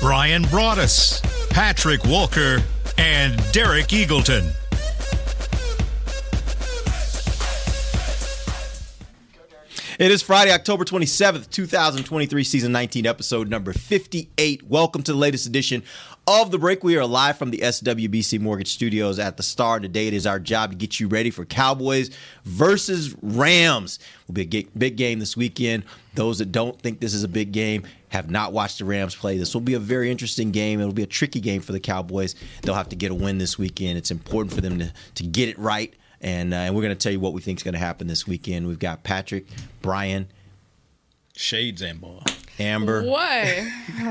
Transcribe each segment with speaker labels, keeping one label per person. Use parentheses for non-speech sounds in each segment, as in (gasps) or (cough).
Speaker 1: Brian Broaddus, Patrick Walker, and Derek Eagleton.
Speaker 2: It is Friday, October 27th, 2023, season 19, episode number 58. Welcome to the latest edition of The Break. We are live from the SWBC Mortgage Studios at the Star. Today, it is our job to get you ready for Cowboys versus Rams. Will be a big game this weekend. Those that don't think this is a big game have not watched the Rams play. This will be a very interesting game. It'll be a tricky game for the Cowboys. They'll have to get a win this weekend. It's important for them to, to get it right. And, uh, and we're going to tell you what we think is going to happen this weekend. We've got Patrick, Brian,
Speaker 3: Shades and ball.
Speaker 2: Amber.
Speaker 4: What? (laughs)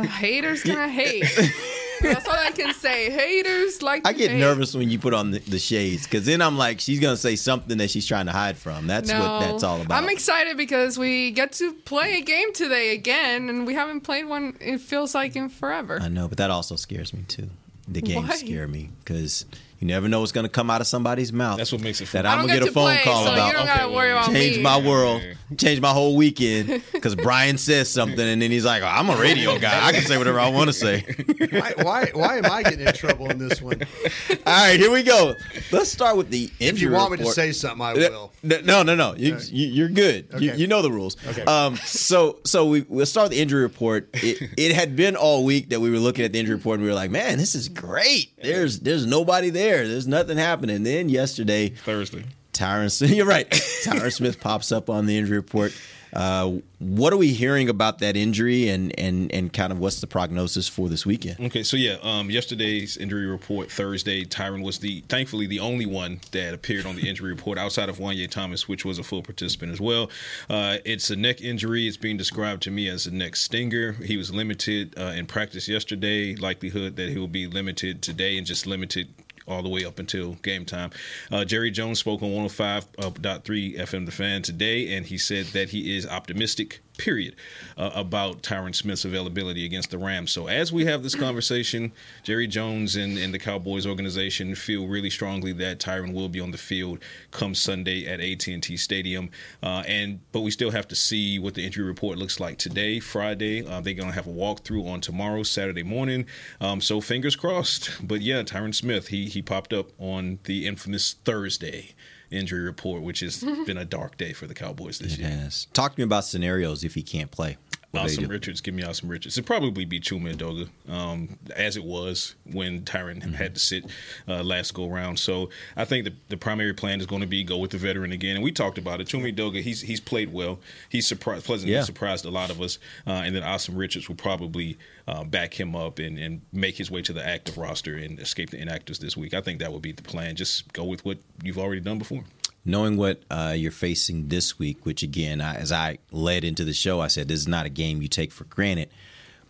Speaker 4: Haters gonna hate. (laughs) That's all I can say. Haters like.
Speaker 2: I get
Speaker 4: hate.
Speaker 2: nervous when you put on the, the shades because then I'm like, she's going to say something that she's trying to hide from. That's
Speaker 4: No,
Speaker 2: what that's all about.
Speaker 4: I'm excited because we get to play a game today again, and we haven't played one. It feels like in forever.
Speaker 2: I know, but that also scares me too. The games
Speaker 4: Why?
Speaker 2: scare me because you never know what's going to come out of somebody's mouth.
Speaker 3: That's what makes it
Speaker 2: that
Speaker 3: fun.
Speaker 4: I
Speaker 2: I'm going to get a phone
Speaker 4: play,
Speaker 2: call
Speaker 4: so
Speaker 2: about.
Speaker 4: you don't gotta
Speaker 3: Okay,
Speaker 4: worry about
Speaker 2: change
Speaker 4: me.
Speaker 2: my world, (laughs) change my whole weekend because Brian says something and then he's like, oh, "I'm a radio guy. I can say whatever I want to say."
Speaker 5: why, why, why am I getting in trouble in this one?
Speaker 2: All right, here we go. Let's start with the injury report.
Speaker 5: If you want me to say something, I will.
Speaker 2: No, no, no. You,
Speaker 5: Okay.
Speaker 2: you, you're good. You, you know the rules.
Speaker 5: Okay.
Speaker 2: Um. So, so we we'll start with the injury report. It, it had been all week that we were looking at the injury report and we were like, man, this is great. There's there's nobody there. There's nothing happening. Then yesterday,
Speaker 3: Thursday.
Speaker 2: Tyron. Smith- (laughs) You're right. Tyron Smith pops up on the injury report. Uh, what are we hearing about that injury and and and kind of what's the prognosis for this weekend?
Speaker 3: Okay, so yeah, um, yesterday's injury report Thursday, Tyron was the thankfully the only one that appeared on the injury report outside of Juanyeh Thomas, which was a full participant as well. Uh, it's a neck injury. It's being described to me as a neck stinger. He was limited uh, in practice yesterday. Likelihood that he will be limited today and just limited all the way up until game time. Uh, Jerry Jones spoke on 105.3 FM The Fan today, and he said that he is optimistic, period, uh, about Tyron Smith's availability against the Rams. So as we have this conversation, Jerry Jones and, and the Cowboys organization feel really strongly that Tyron will be on the field come Sunday at AT&T Stadium. Uh, and but we still have to see what the injury report looks like today, Friday. Uh, they're going to have a walkthrough on tomorrow, Saturday morning. Um, so fingers crossed. But yeah, Tyron Smith, he he popped up on the infamous Thursday injury report, which has (laughs) been a dark day for the Cowboys this year.
Speaker 2: Yes. Talk to me about scenarios if he can't play. What do they
Speaker 3: Awesome? Richards, give me Asim Richards. It'd probably be Chuma Edoga, um, as it was when Tyron
Speaker 2: Mm-hmm.
Speaker 3: had to sit uh, last go round. So I think the, the primary plan is going to be go with the veteran again. And we talked about it. Chuma Edoga, he's he's played well. He's surprised, pleasantly
Speaker 2: Yeah.
Speaker 3: surprised a lot of us. Uh, and then Asim Richards will probably uh, back him up and, and make his way to the active roster and escape the inactives this week. I think that would be the plan. Just go with what you've already done before.
Speaker 2: Knowing what uh, you're facing this week, which again, I, as I led into the show, I said this is not a game you take for granted.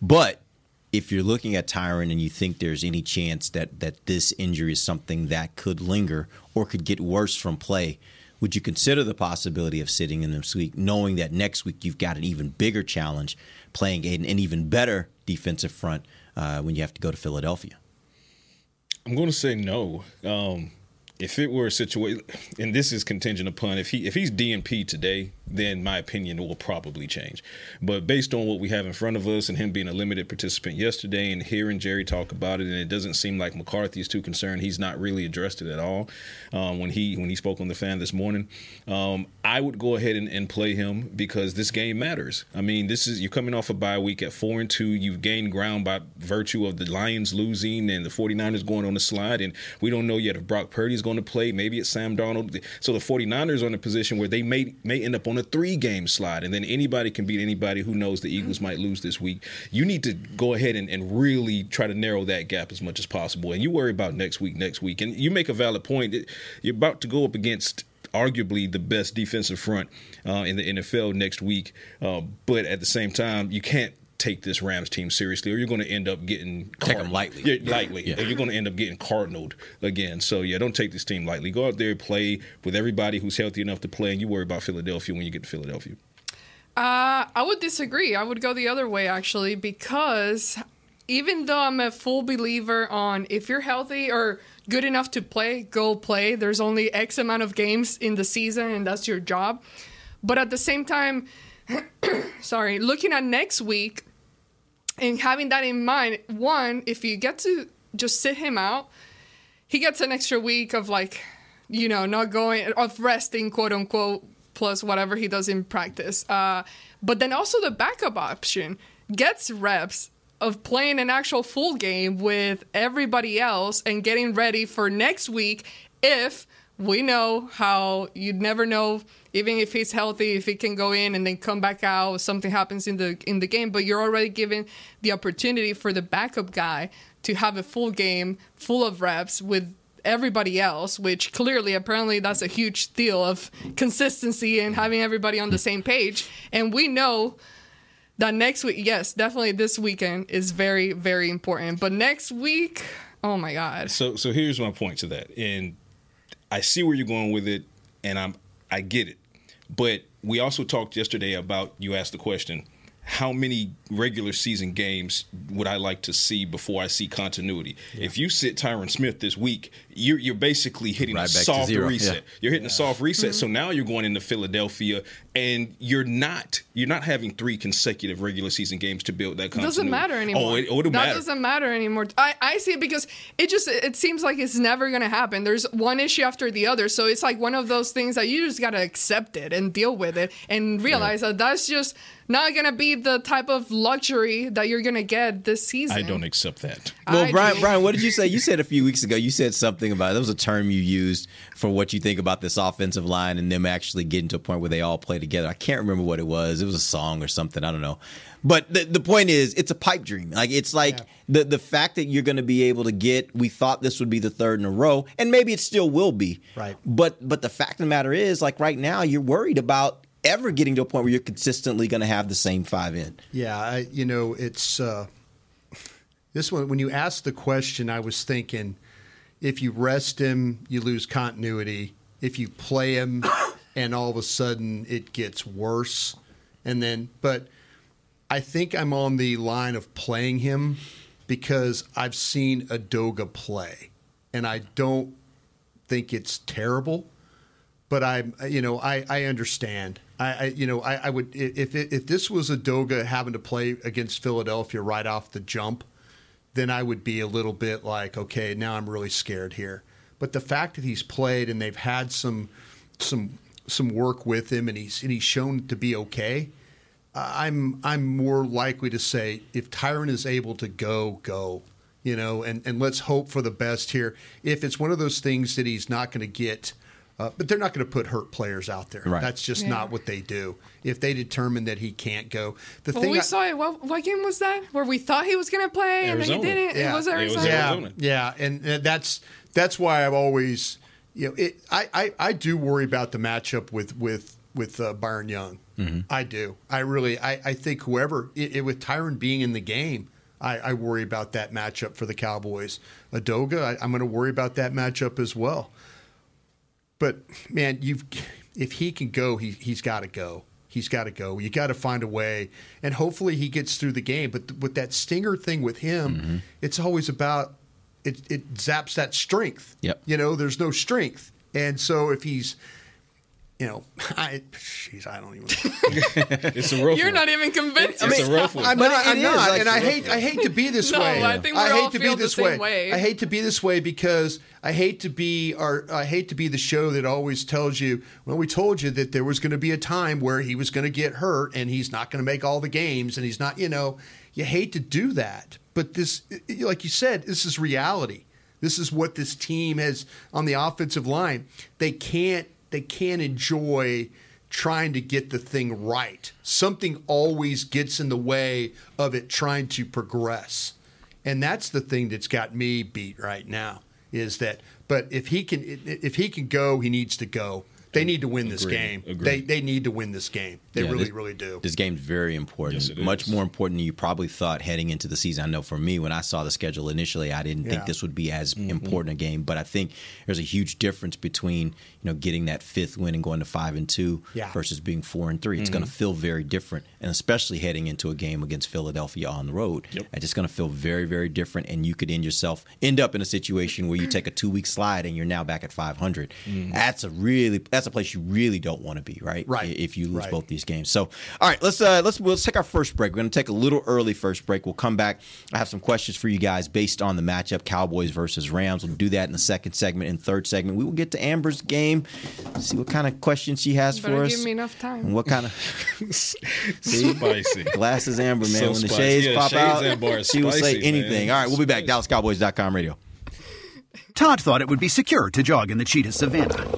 Speaker 2: But if you're looking at Tyron and you think there's any chance that that this injury is something that could linger or could get worse from play, would you consider the possibility of sitting in this week, knowing that next week you've got an even bigger challenge, playing an, an even better defensive front uh, when you have to go to Philadelphia?
Speaker 3: I'm going to say no. Um, if it were a situation, and this is contingent upon if he if he's DNP today, then my opinion will probably change. But based on what we have in front of us and him being a limited participant yesterday and hearing Jerry talk about it, and it doesn't seem like McCarthy is too concerned. He's not really addressed it at all um, when he when he spoke on the fan this morning. Um, I would go ahead and, and play him because this game matters. I mean, this is you're coming off a bye week at four and two. You've gained ground by virtue of the Lions losing and the 49ers going on the slide, and we don't know yet if Brock Purdy's going to play. Maybe it's Sam Darnold. So the 49ers are in a position where they may may end up on a three game slide, and then anybody can beat anybody. Who knows? The Eagles might lose this week. You need to go ahead and, and really try to narrow that gap as much as possible. And you worry about next week, next week, and you make a valid point. You're about to go up against arguably the best defensive front uh, in the NFL next week. Uh, but at the same time, you can't take this Rams team seriously, or you're going to end up getting
Speaker 2: Take 'em
Speaker 3: cardinaled.
Speaker 2: lightly.
Speaker 3: Yeah, lightly. Or you're going to end up getting cardinaled again. So yeah, don't take this team lightly. Go out there, play with everybody who's healthy enough to play, and you worry about Philadelphia when you get to Philadelphia.
Speaker 4: Uh, I would disagree. I would go the other way actually because even though I'm a full believer on if you're healthy or good enough to play, go play. There's only X amount of games in the season and that's your job. But at the same time, (coughs) sorry, looking at next week and having that in mind, one, if you get to just sit him out, he gets an extra week of like, you know, not going of resting, quote unquote, plus whatever he does in practice. Uh, but then also the backup option gets reps of playing an actual full game with everybody else and getting ready for next week if we know how you'd never know even if he's healthy if he can go in and then come back out something happens in the in the game but you're already given the opportunity for the backup guy to have a full game full of reps with everybody else which clearly apparently that's a huge deal of consistency and having everybody on the same page. And we know that next week yes definitely this weekend is very very important. But next week oh my god.
Speaker 3: So so here's my point to that, and I see where you're going with it, and I'm I get it, but we also talked yesterday about you asked the question. How many regular season games would I like to see before I see continuity? If you sit Tyron Smith this week, you're you're basically hitting
Speaker 2: Right
Speaker 3: a soft reset.
Speaker 2: yeah.
Speaker 3: You're hitting a soft reset.
Speaker 4: Mm-hmm.
Speaker 3: So now you're going into Philadelphia, and you're not you're not having three consecutive regular season games to build that
Speaker 4: It
Speaker 3: continuity.
Speaker 4: doesn't matter anymore.
Speaker 3: Oh, it, oh, it'll
Speaker 4: that
Speaker 3: matter.
Speaker 4: doesn't matter anymore. I, I see it because it just it seems like it's never gonna happen. There's one issue after the other, so it's like one of those things that you just gotta accept it and deal with it and realize that that's just not gonna be the type of luxury that you're gonna get this season.
Speaker 3: I don't accept that.
Speaker 2: Well,
Speaker 4: I
Speaker 2: Brian,
Speaker 4: do.
Speaker 2: Brian, what did you say? You said a few weeks ago. You said something about that was a term you used for what you think about this offensive line and them actually getting to a point where they all play together. I can't remember what it was. It was a song or something. I don't know. But the, the point is, it's a pipe dream. Like it's like the the fact that you're going to be able to get. We thought this would be the third in a row, and maybe it still will be.
Speaker 5: Right.
Speaker 2: But but the fact of the matter is, like right now, you're worried about ever getting to a point where you're consistently going to have the same five in.
Speaker 5: Yeah, I, you know, it's uh, this one. When you asked the question, I was thinking, if you rest him, you lose continuity. If you play him, (coughs) and all of a sudden it gets worse, and then, but I think I'm on the line of playing him because I've seen Edoga play, and I don't think it's terrible but I'm, you know, I, I understand. I, I, you know, I, I would if if this was Edoga having to play against Philadelphia right off the jump, then I would be a little bit like, okay, now I'm really scared here. But the fact that he's played and they've had some some some work with him and he's and he's shown to be okay, I'm I'm more likely to say if Tyron is able to go, go. You know, and, and let's hope for the best here. If it's one of those things that he's not going to get, uh, but they're not going to put hurt players out there.
Speaker 2: Right.
Speaker 5: That's just
Speaker 4: Yeah.
Speaker 5: not what they do. If they determine that he can't go, the
Speaker 4: Well,
Speaker 5: thing
Speaker 4: we
Speaker 5: I-
Speaker 4: saw it. What, what game was that? Where we thought he was gonna play and
Speaker 3: Arizona.
Speaker 4: then he didn't.
Speaker 5: Yeah.
Speaker 4: It was
Speaker 3: It was
Speaker 4: Arizona.
Speaker 5: yeah, yeah, and that's that's why I've always, you know, it, I, I I do worry about the matchup with with with uh, Byron Young. I do. I really. I, I think whoever it, it, with Tyron being in the game, I, I worry about that matchup for the Cowboys. Edoga, I, I'm going to worry about that matchup as well. But man, you've if he can go, he he's got to go. He's got to go. You got to find a way, and hopefully he gets through the game. But th- with that stinger thing with him,
Speaker 2: Mm-hmm.
Speaker 5: it's always about it. It zaps that strength.
Speaker 2: Yep.
Speaker 5: You know, there's no strength, and so if he's, you know, (laughs) I, jeez, I don't even. (laughs)
Speaker 3: It's a rough
Speaker 4: You're
Speaker 3: one.
Speaker 4: not even convinced.
Speaker 3: It's a rough one.
Speaker 5: I'm
Speaker 2: But
Speaker 5: not. I'm not,
Speaker 2: like,
Speaker 5: and I hate.
Speaker 2: rough
Speaker 5: I hate to be (laughs) this
Speaker 4: No,
Speaker 5: way.
Speaker 4: I think we
Speaker 5: I
Speaker 4: all
Speaker 5: hate to
Speaker 4: feel
Speaker 5: be
Speaker 4: the
Speaker 5: this
Speaker 4: same
Speaker 5: way.
Speaker 4: way.
Speaker 5: I hate to be this way because I hate to be. Our, I hate to be the show that always tells you. Well, we told you that there was going to be a time where he was going to get hurt and he's not going to make all the games and he's not. You know, you hate to do that, but this, like you said, this is reality. This is what this team has on the offensive line. They can't. They can't enjoy trying to get the thing right. Something always gets in the way of it trying to progress. And that's the thing that's got me beat right now is that but if he can if he can go, he needs to go They need to win this
Speaker 3: Agreed.
Speaker 5: game.
Speaker 3: Agreed.
Speaker 5: They they need to win this game. They
Speaker 2: Yeah,
Speaker 5: really
Speaker 2: this-
Speaker 5: really do.
Speaker 2: This game's very important.
Speaker 3: Yes, it
Speaker 2: Much
Speaker 3: is.
Speaker 2: more important than you probably thought heading into the season. I know for me, when I saw the schedule initially, I didn't
Speaker 5: Yeah.
Speaker 2: think this would be as
Speaker 3: Mm-hmm.
Speaker 2: important a game. But I think there's a huge difference between you know getting that fifth win and going to five and two
Speaker 5: Yeah.
Speaker 2: versus being four and 3 It's
Speaker 3: Mm-hmm.
Speaker 2: going to feel very different, and especially heading into a game against Philadelphia on the road.
Speaker 3: Yep.
Speaker 2: It's just going to feel very, very different, and you could end yourself end up in a situation where you take a two week slide and you're now back at 500.
Speaker 3: Mm-hmm.
Speaker 2: That's a really that's a place you really don't want to be, right?
Speaker 5: Right.
Speaker 2: If you lose
Speaker 5: Right.
Speaker 2: both these games. So, all right, let's uh, let's let's take our first break. We're going to take a little early first break. We'll come back. I have some questions for you guys based on the matchup Cowboys versus Rams. We'll do that in the second segment. In third segment, we will get to Amber's game. See what kind of questions she has for us.
Speaker 4: give me enough time.
Speaker 2: And what kind of (laughs)
Speaker 3: Spicy.
Speaker 2: glasses, Amber man?
Speaker 3: So
Speaker 2: when the
Speaker 3: spicy.
Speaker 2: shades
Speaker 3: Yeah,
Speaker 2: pop
Speaker 3: shades,
Speaker 2: out,
Speaker 3: Amber, is
Speaker 2: she will say anything.
Speaker 3: man.
Speaker 2: All right, we'll be back. DallasCowboys.com radio.
Speaker 6: Todd thought it would be secure to jog in the cheetah savannah.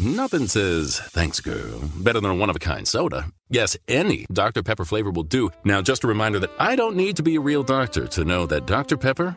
Speaker 7: Nothing says, thanks, girl, better than a one of a kind soda. Yes, any Dr. Pepper flavor will do. Now, just a reminder that I don't need to be a real doctor to know that Dr. Pepper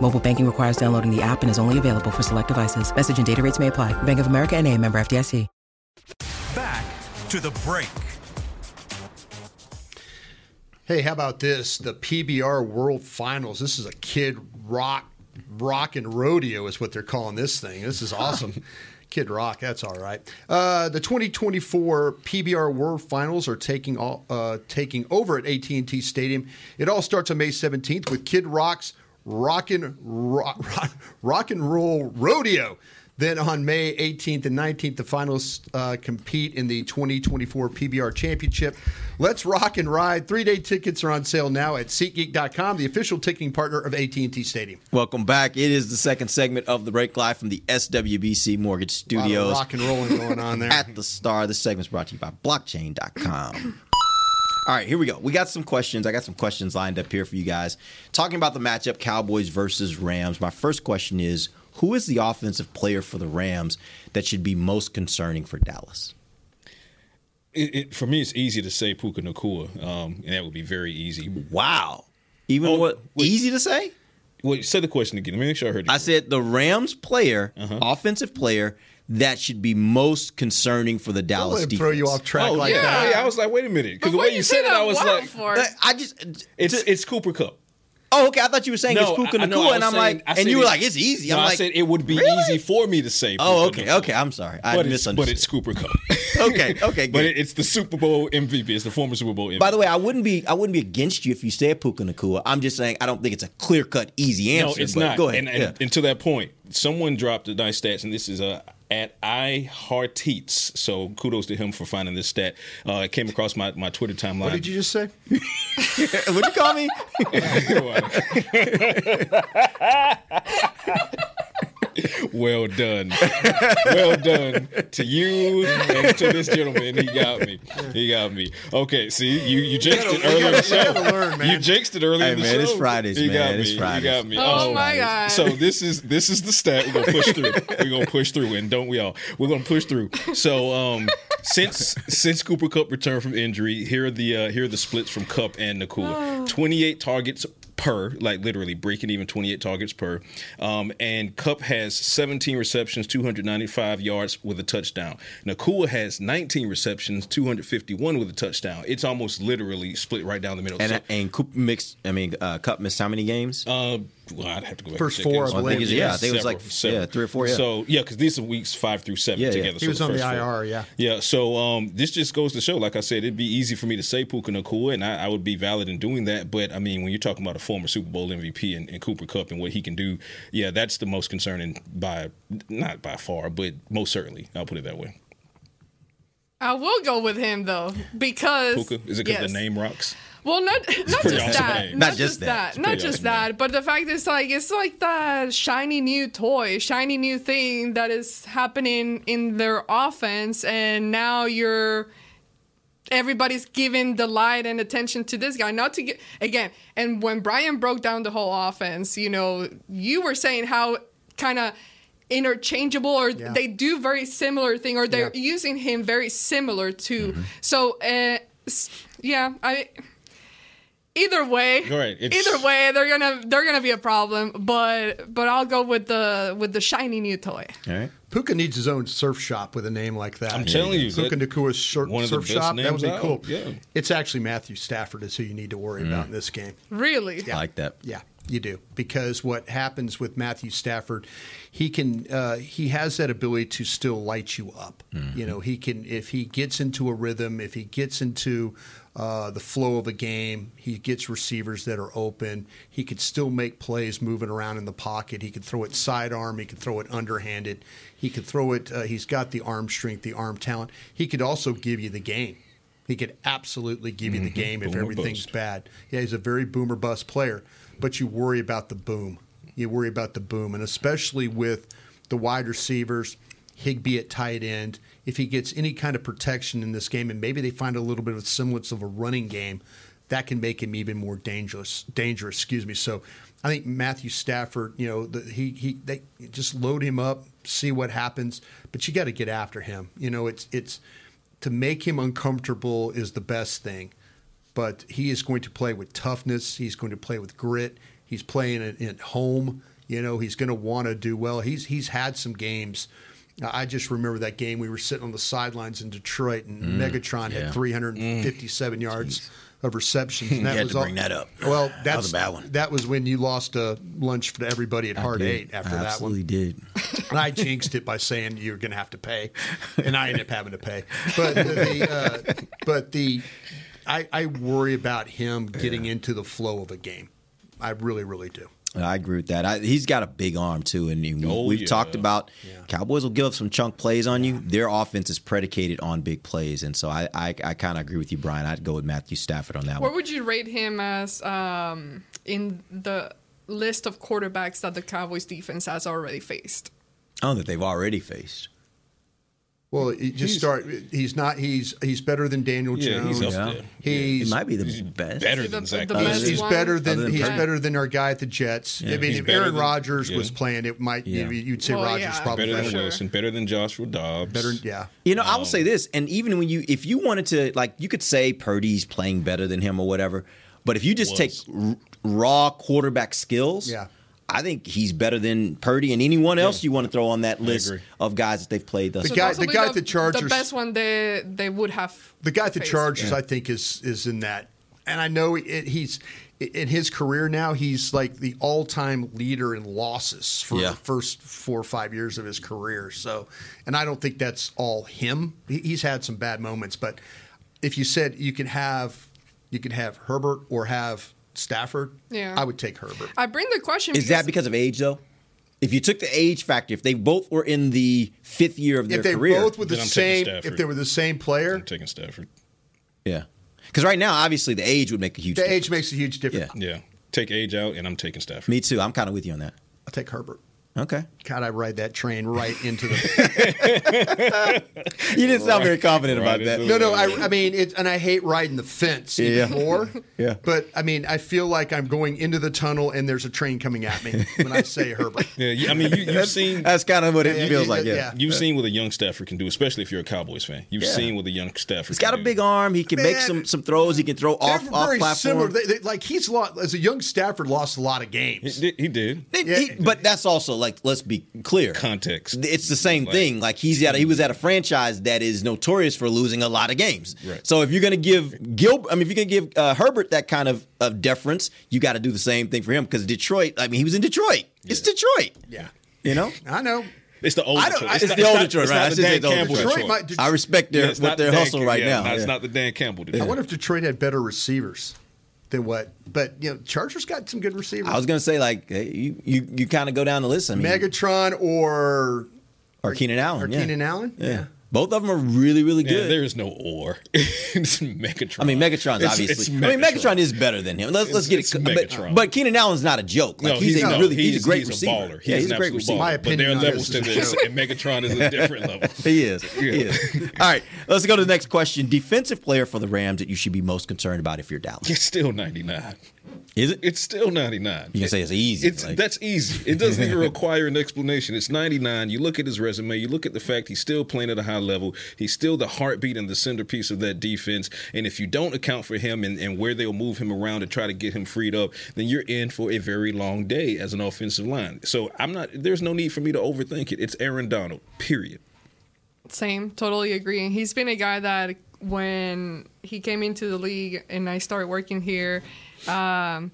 Speaker 8: Mobile banking requires downloading the app and is only available for select devices. Message and data rates may apply. Bank of America and a member FDIC.
Speaker 1: Back to the break.
Speaker 5: Hey, how about this? The PBR World Finals. This is a kid rock, rock and rodeo is what they're calling this thing. This is awesome. Kid Rock, that's all right. Uh, the 2024 PBR World Finals are taking all, uh, taking over at AT&T Stadium. It all starts on May 17th with Kid Rock's Rockin' rock, (laughs) rock, rock and Roll Rodeo. Then on May 18th and 19th, the finals uh, compete in the 2024 PBR Championship. Let's rock and ride. Three-day tickets are on sale now at SeatGeek.com, the official ticketing partner of AT&T Stadium.
Speaker 2: Welcome back. It is the second segment of the break live from the SWBC Mortgage Studios.
Speaker 5: rock and rolling going on there. (laughs)
Speaker 2: At the Star. This segment's brought to you by blockchain.com. All right, here we go. We got some questions. I got some questions lined up here for you guys. Talking about the matchup Cowboys versus Rams. My first question is who is the offensive player for the Rams that should be most concerning for Dallas?
Speaker 3: It, it, for me, it's easy to say Puka Nacua, um, and that would be very easy.
Speaker 2: Wow. Even
Speaker 3: Oh,
Speaker 2: what
Speaker 3: wait.
Speaker 2: easy to say?
Speaker 3: Wait, say the question again. Let me make sure I heard you.
Speaker 2: I said the Rams player, offensive player that should be most concerning for the Dallas
Speaker 5: let
Speaker 2: defense.
Speaker 5: throw you off track
Speaker 3: oh,
Speaker 5: like
Speaker 3: yeah,
Speaker 5: that.
Speaker 3: yeah. I was like, wait a minute, because the way
Speaker 4: you
Speaker 3: you said it, I was like,
Speaker 4: for?
Speaker 2: I just
Speaker 3: it's it's Cooper Kupp.
Speaker 2: Oh, okay. I thought you were saying it's Puka
Speaker 3: I- I know,
Speaker 2: Nacua,
Speaker 3: I
Speaker 2: and I'm
Speaker 3: saying-
Speaker 2: like, and you were
Speaker 3: it-
Speaker 2: like, it's easy. I'm
Speaker 3: I
Speaker 2: like,
Speaker 3: said it would be easy for me to say.
Speaker 2: Oh, okay,
Speaker 3: Nacua.
Speaker 2: okay. I'm sorry. I
Speaker 3: but it's,
Speaker 2: misunderstood.
Speaker 3: but it's Cooper Kupp. (laughs)
Speaker 2: okay, okay.
Speaker 3: but it- it's the Super Bowl MVP. It's the former Super Bowl MVP.
Speaker 2: By the way, I wouldn't be I wouldn't be against you if you said Puka Nacua. I'm just saying I don't think it's a clear cut easy answer.
Speaker 3: No, it's
Speaker 2: but
Speaker 3: not.
Speaker 2: Go ahead.
Speaker 3: And, and,
Speaker 2: yeah.
Speaker 3: and to that point, someone dropped the nice stats, and this is uh, at I Hearteats. So kudos to him for finding this stat. Uh, it came across my, my Twitter timeline.
Speaker 5: What did you just say? (laughs)
Speaker 2: What'd you call me? (laughs) (laughs) (laughs)
Speaker 3: well done. well done to you and to this gentleman. He got me. He got me. Okay, see, you, you jinxed it earlier in the show. You jinxed it earlier
Speaker 2: Hey,
Speaker 3: in the
Speaker 2: man,
Speaker 3: show.
Speaker 2: it's Fridays,
Speaker 3: He
Speaker 2: man.
Speaker 3: got me.
Speaker 2: Fridays.
Speaker 3: He got me.
Speaker 4: Oh, my God.
Speaker 3: So this is this is the stat. We're gonna push through. We're gonna push through, and don't we all? We're gonna push through. So um, since since Cooper Kupp returned from injury, here are the uh, here are the splits from Cup and Nacua. Twenty eight targets per, like literally breaking even 28 targets per. Um, and Kupp has 17 receptions, 295 yards with a touchdown. Nacua has 19 receptions, 251 with a touchdown. It's almost literally split right down the middle.
Speaker 2: And
Speaker 3: So-
Speaker 2: and Coop mixed. I mean, uh, Kupp missed how many games?
Speaker 3: uh, well, I'd have to go back.
Speaker 5: First four. I believe.
Speaker 2: I think it's- yeah, I think it was like,
Speaker 3: several.
Speaker 2: yeah, three or four, yeah.
Speaker 3: So yeah, because these are weeks five through seven
Speaker 2: Yeah, yeah.
Speaker 3: together.
Speaker 5: He
Speaker 3: so
Speaker 5: was on the
Speaker 3: first four.
Speaker 5: IR, yeah.
Speaker 3: Yeah, so um, this just goes to show, like I said, it'd be easy for me to say Puka Nacua, and I, I would be valid in doing that. But I mean, when you're talking about a former Super Bowl MVP and, and Cooper Kupp and what he can do, yeah, that's the most concerning by not by far, but most certainly. I'll put it that way.
Speaker 4: I will go with him though because
Speaker 3: Puka is it because
Speaker 4: yes.
Speaker 3: the name rocks?
Speaker 4: Well, not not just
Speaker 3: awesome
Speaker 4: that,
Speaker 3: name.
Speaker 4: not,
Speaker 2: Not
Speaker 4: just
Speaker 2: just that.
Speaker 4: that, not just
Speaker 3: awesome
Speaker 4: that, but the fact is like it's like that shiny new toy, shiny new thing that is happening in their offense, and now you're everybody's giving the light and attention to this guy. Not to get again, and when Brian broke down the whole offense, you know, you were saying how kind of interchangeable or
Speaker 5: Yeah.
Speaker 4: they do very similar thing or they're
Speaker 5: Yeah.
Speaker 4: using him very similar to so uh yeah i either way
Speaker 3: Right,
Speaker 4: either way they're gonna they're gonna be a problem but but i'll go with the with the shiny new toy
Speaker 2: All right.
Speaker 5: Puka needs his own surf shop with a name like that.
Speaker 3: I'm telling you,
Speaker 5: Puka
Speaker 3: that-
Speaker 5: Nacua's surf,
Speaker 3: one
Speaker 5: surf shop. That would
Speaker 3: names
Speaker 5: be cool.
Speaker 3: yeah.
Speaker 5: It's actually Matthew Stafford is who you need to worry about in this game.
Speaker 4: really
Speaker 2: I like that.
Speaker 5: Yeah, you do because what happens with Matthew Stafford, he can uh, he has that ability to still light you up. You know, he can if he gets into a rhythm, if he gets into uh, the flow of a game, he gets receivers that are open. He could still make plays moving around in the pocket. He could throw it sidearm. He could throw it underhanded. He could throw it. Uh, he's got the arm strength, the arm talent. He could also give you the game. He could absolutely give you the game if
Speaker 3: Boom or
Speaker 5: everything's
Speaker 3: bust.
Speaker 5: bad. Yeah, he's a very boomer bust player, but you worry about the boom. You worry about the boom, and especially with the wide receivers, Higbee at tight end. If he gets any kind of protection in this game, and maybe they find a little bit of semblance of a running game, that can make him even more dangerous. Dangerous, excuse me. So, I think Matthew Stafford, you know, the, he he they just load him up, see what happens, but you got to get after him. You know, it's it's to make him uncomfortable is the best thing but he is going to play with toughness. He's going to play with grit. He's playing at, at home. You know, he's going to want to do well. He's he's had some games. I just remember that game we were sitting on the sidelines in Detroit, and mm, Megatron
Speaker 2: yeah.
Speaker 5: had 357 mm. yards of receptions. And (laughs)
Speaker 2: You
Speaker 5: that
Speaker 2: had
Speaker 5: was
Speaker 2: to
Speaker 5: all-
Speaker 2: bring that up.
Speaker 5: Well,
Speaker 2: That was a bad one.
Speaker 5: That was when you lost a lunch for everybody at Hard
Speaker 2: did.
Speaker 5: Eight after
Speaker 2: I
Speaker 5: that
Speaker 2: absolutely
Speaker 5: one.
Speaker 2: did. (laughs)
Speaker 5: And I jinxed it by saying you're going to have to pay, and I ended up having to pay. But the, the uh, but the I, I worry about him getting into the flow of a game. I really, really do.
Speaker 2: I agree with that. I, he's got a big arm too, and we-
Speaker 3: Oh,
Speaker 2: we've
Speaker 3: yeah.
Speaker 2: talked about Cowboys will give up some chunk plays on you. Their offense is predicated on big plays, and so I I, I kind of agree with you, Brian. I'd go with Matthew Stafford on that
Speaker 4: where
Speaker 2: one.
Speaker 4: would you rate him as um in the list of quarterbacks that the cowboys defense has already faced
Speaker 2: Oh, that they've already faced.
Speaker 5: Well, it just start. He's not. He's he's better than Daniel
Speaker 3: Yeah,
Speaker 5: Jones.
Speaker 3: he's up
Speaker 2: Yeah.
Speaker 3: there.
Speaker 5: He's
Speaker 2: He might be the best.
Speaker 3: Better
Speaker 4: The-
Speaker 3: than
Speaker 4: the
Speaker 3: Zach.
Speaker 4: best
Speaker 3: Wilson.
Speaker 5: He's, he's
Speaker 4: one.
Speaker 5: better
Speaker 2: Other
Speaker 5: than
Speaker 2: than
Speaker 5: he's
Speaker 2: Purdy.
Speaker 5: better than our guy at the Jets. I mean,
Speaker 3: He's
Speaker 5: if
Speaker 3: better
Speaker 5: Aaron
Speaker 3: than-
Speaker 5: Rodgers
Speaker 3: yeah.
Speaker 5: was playing, it might
Speaker 2: Yeah.
Speaker 5: you'd say
Speaker 4: Well,
Speaker 5: Rodgers
Speaker 4: yeah.
Speaker 5: probably
Speaker 3: Better
Speaker 5: better.
Speaker 3: than Wilson. Better than Joshua Dobbs.
Speaker 5: Better, yeah.
Speaker 2: You know, I
Speaker 3: Um,
Speaker 2: will say this, and even when you, if you wanted to, like, you could say Purdy's playing better than him or whatever, but if you just
Speaker 3: Was.
Speaker 2: take r- raw quarterback skills,
Speaker 5: Yeah.
Speaker 2: I think he's better than Purdy and anyone else you want to throw on that list of guys that they've played thus
Speaker 5: The
Speaker 4: So
Speaker 2: far.
Speaker 5: guy- the guy at the Chargers-
Speaker 4: the best one they they would have
Speaker 5: The guy at the
Speaker 4: faced.
Speaker 5: Chargers, I think, is is in that. And I know it, he's in his career now, he's like the all-time leader in losses for
Speaker 2: Yeah.
Speaker 5: the first four or five years of his career. So, and I don't think that's all him. He's had some bad moments, but if you said you could have, you could have Herbert or have Stafford,
Speaker 4: Yeah.
Speaker 5: I would take Herbert.
Speaker 4: I bring the question.
Speaker 2: Is that because of age though? If you took the age factor, if they both were in the fifth year of their
Speaker 5: If they
Speaker 2: career,
Speaker 5: both were the
Speaker 3: Then I'm taking
Speaker 5: same, if they were the same player,
Speaker 3: I'm taking Stafford.
Speaker 2: yeah, because right now obviously the age would make a huge.
Speaker 5: the
Speaker 2: difference.
Speaker 5: age makes a huge difference.
Speaker 3: Yeah. Take age out, and I'm taking Stafford.
Speaker 2: Me too. I'm kind of with you on that.
Speaker 5: I'll take Herbert.
Speaker 2: Okay.
Speaker 5: God, I ride that train right into the. (laughs)
Speaker 2: You didn't sound very confident about
Speaker 3: Right
Speaker 2: that.
Speaker 5: No, no. I, I mean, it, and I hate riding the fence even
Speaker 2: Yeah.
Speaker 5: more. (laughs)
Speaker 2: Yeah.
Speaker 5: But I mean, I feel like I'm going into the tunnel and there's a train coming at me when I say Herbert. (laughs)
Speaker 3: Yeah, I mean, you, you've seen
Speaker 2: That's kind of what it
Speaker 5: Yeah,
Speaker 2: feels
Speaker 5: yeah,
Speaker 2: like. Yeah.
Speaker 5: yeah.
Speaker 3: you've seen what a young Stafford can do, especially if you're a Cowboys fan. You've
Speaker 2: Yeah.
Speaker 3: seen what a young Stafford.
Speaker 2: He's got a
Speaker 3: can do.
Speaker 2: big arm. He can make some some throws. He can throw off
Speaker 5: They're
Speaker 2: off
Speaker 5: very similar.
Speaker 2: platform.
Speaker 5: They, they, like he's lost as a young Stafford lost a lot of games.
Speaker 3: He did. He did.
Speaker 5: Yeah.
Speaker 2: he- but that's also like let's be clear.
Speaker 3: Context.
Speaker 2: It's the same
Speaker 3: Like-
Speaker 2: thing. Like he's at a, he was at a franchise that is notorious for losing a lot of games.
Speaker 3: Right.
Speaker 2: So if you're going to give Gil, I mean, if you're going to give uh, Herbert that kind of, of deference, you got to do the same thing for him because Detroit. I mean, he was in Detroit. It's Detroit.
Speaker 5: Yeah,
Speaker 2: You know.
Speaker 5: I know.
Speaker 3: It's the old
Speaker 5: I
Speaker 3: Detroit.
Speaker 5: it's
Speaker 2: the old
Speaker 3: not-
Speaker 2: Detroit,
Speaker 3: it's
Speaker 2: right?
Speaker 3: not the Dan Campbell
Speaker 2: Detroit.
Speaker 5: Detroit
Speaker 3: Detroit.
Speaker 2: I respect their
Speaker 3: Yeah, it's
Speaker 2: what
Speaker 3: not
Speaker 2: their
Speaker 3: the Dan
Speaker 2: hustle
Speaker 3: Cam-
Speaker 2: right
Speaker 3: yeah,
Speaker 2: now.
Speaker 3: no, It's not the Dan Campbell Detroit.
Speaker 5: I wonder if Detroit had better receivers than what. But you know, Chargers got some good receivers.
Speaker 2: I was going to say like you you, you kind of go down the list. I mean,
Speaker 5: Megatron or
Speaker 2: or Keenan Allen.
Speaker 5: or
Speaker 2: yeah.
Speaker 5: Keenan Allen.
Speaker 2: Yeah. Both of them are really really
Speaker 3: Yeah,
Speaker 2: good.
Speaker 3: there is no or. (laughs) it's Megatron.
Speaker 2: I mean, Megatron's
Speaker 3: It's-
Speaker 2: obviously.
Speaker 3: it's
Speaker 2: I mean, Megatron is better than him. Let's, let's get
Speaker 3: It's
Speaker 2: it.
Speaker 3: Megatron.
Speaker 2: But, but Keenan Allen's not a joke. Like
Speaker 3: No,
Speaker 2: he's,
Speaker 3: he's,
Speaker 2: a
Speaker 3: no,
Speaker 2: really he's,
Speaker 3: he's
Speaker 2: a great
Speaker 3: he's
Speaker 2: receiver.
Speaker 3: A baller.
Speaker 2: yeah,
Speaker 3: He's,
Speaker 2: he's
Speaker 3: an
Speaker 2: a great receiver.
Speaker 3: baller.
Speaker 5: My
Speaker 3: but there are
Speaker 5: opinion on
Speaker 3: levels to this, and Megatron is a (laughs) different level.
Speaker 2: He is. He is. All right, let's go to the next question. Defensive player for the Rams that you should be most concerned about if you're Dallas.
Speaker 3: It's still 99.
Speaker 2: Is it?
Speaker 3: It's still 99.
Speaker 2: You can say it's easy.
Speaker 3: It's
Speaker 2: like-
Speaker 3: that's easy. It doesn't even require an explanation. It's 99. You look at his resume. You look at the fact he's still playing at a high level. He's still the heartbeat and the centerpiece of that defense. And if you don't account for him and, and where they'll move him around to try to get him freed up, then you're in for a very long day as an offensive line. So I'm not. There's no need for me to overthink it. It's Aaron Donald. Period.
Speaker 4: Same, totally agree. He's been a guy that when he came into the league and I started working here, um,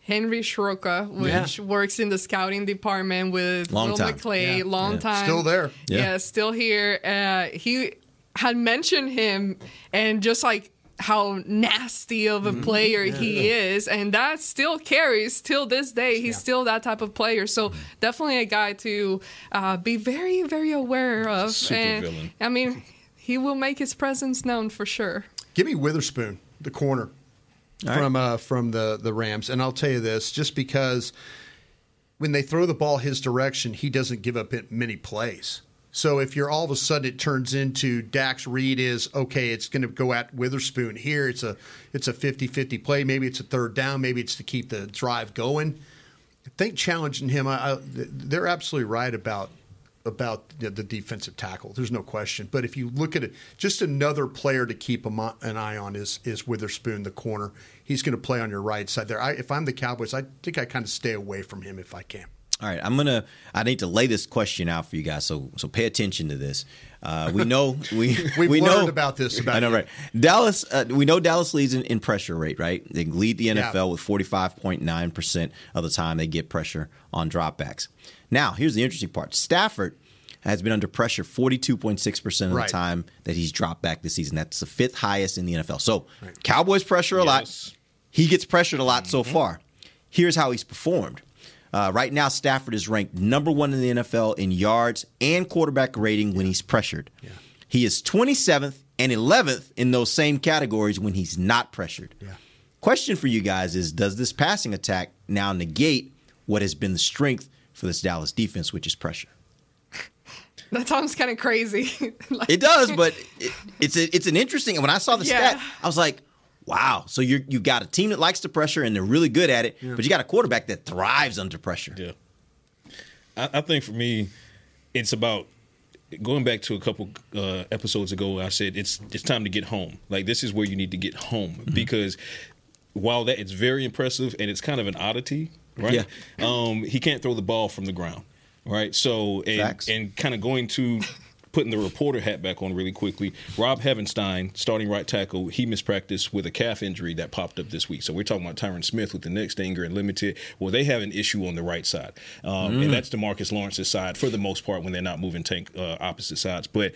Speaker 4: Henry Shroka, which
Speaker 5: Yeah.
Speaker 4: works in the scouting department with
Speaker 2: Long
Speaker 4: Will
Speaker 2: time.
Speaker 4: McClay,
Speaker 5: Yeah.
Speaker 4: long
Speaker 2: Yeah.
Speaker 4: time.
Speaker 5: Still there.
Speaker 2: Yeah.
Speaker 4: Yeah. still here. Uh, he had mentioned him and just like how nasty of a
Speaker 5: Mm-hmm.
Speaker 4: player he is and that still carries till this day he's still that type of player so
Speaker 5: Mm-hmm.
Speaker 4: definitely a guy to uh, be very very aware of
Speaker 3: Super
Speaker 4: and
Speaker 3: villain.
Speaker 4: i mean he will make his presence known for sure
Speaker 5: Give me Witherspoon, the corner from uh, from the the Rams, and I'll tell you this: just because when they throw the ball his direction, he doesn't give up many plays. So if you're all of a sudden it turns into Dax Reed is okay, it's going to go at Witherspoon here. It's a it's a 50-50 play. Maybe it's a third down. Maybe it's to keep the drive going. I think challenging him. I, I, they're absolutely right about about the, the defensive tackle. There's no question. But if you look at it, just another player to keep an eye on is is Witherspoon, the corner. He's going to play on your right side there. I, if I'm the Cowboys, I think I kind of stay away from him if I can.
Speaker 2: All right, I'm gonna. I need to lay this question out for you guys, so so pay attention to this. Uh, we know (laughs) we (laughs)
Speaker 5: We've
Speaker 2: we know
Speaker 5: about this. (laughs) About
Speaker 2: I know,
Speaker 5: you.
Speaker 2: right? Dallas. Uh, we know Dallas leads in, in pressure rate, right? They lead the NFL
Speaker 5: Yeah.
Speaker 2: with 45.9 percent of the time they get pressure on dropbacks. Now, here's the interesting part: Stafford has been under pressure 42.6 percent of
Speaker 5: Right.
Speaker 2: the time that he's dropped back this season. That's the fifth highest in the NFL. So, Cowboys pressure a lot. He gets pressured a lot so far. Here's how he's performed. Uh, right now, Stafford is ranked number one in the NFL in yards and quarterback rating when he's pressured. He is 27th and 11th in those same categories when he's not pressured. Question for you guys is Does this passing attack now negate what has been the strength for this Dallas defense, which is pressure? (laughs)
Speaker 4: that sounds kind of crazy (laughs) Like-
Speaker 2: It does, but it, it's a, it's an interesting. And when I saw the
Speaker 4: Yeah.
Speaker 2: stat, I was like, "Wow!" So you you got a team that likes the pressure and they're really good at it, but you got a quarterback that thrives under pressure.
Speaker 3: Yeah. I, I think for me, it's about going back to a couple uh, episodes ago. I said it's it's time to get home. Like this is where you need to get home
Speaker 2: Mm-hmm.
Speaker 3: because while that it's very impressive and it's kind of an oddity, right? Um, he can't throw the ball from the ground, right? So and
Speaker 2: Facts.
Speaker 3: and kind of going to. putting the reporter hat back on really quickly. Rob Havenstein, starting right tackle, he mispracticed with a calf injury that popped up this week. So we're talking about Tyron Smith with the next stinger and limited. Well, they have an issue on the right side, um,
Speaker 2: Mm.
Speaker 3: and that's DeMarcus Lawrence's side for the most part when they're not moving tank uh, opposite sides. But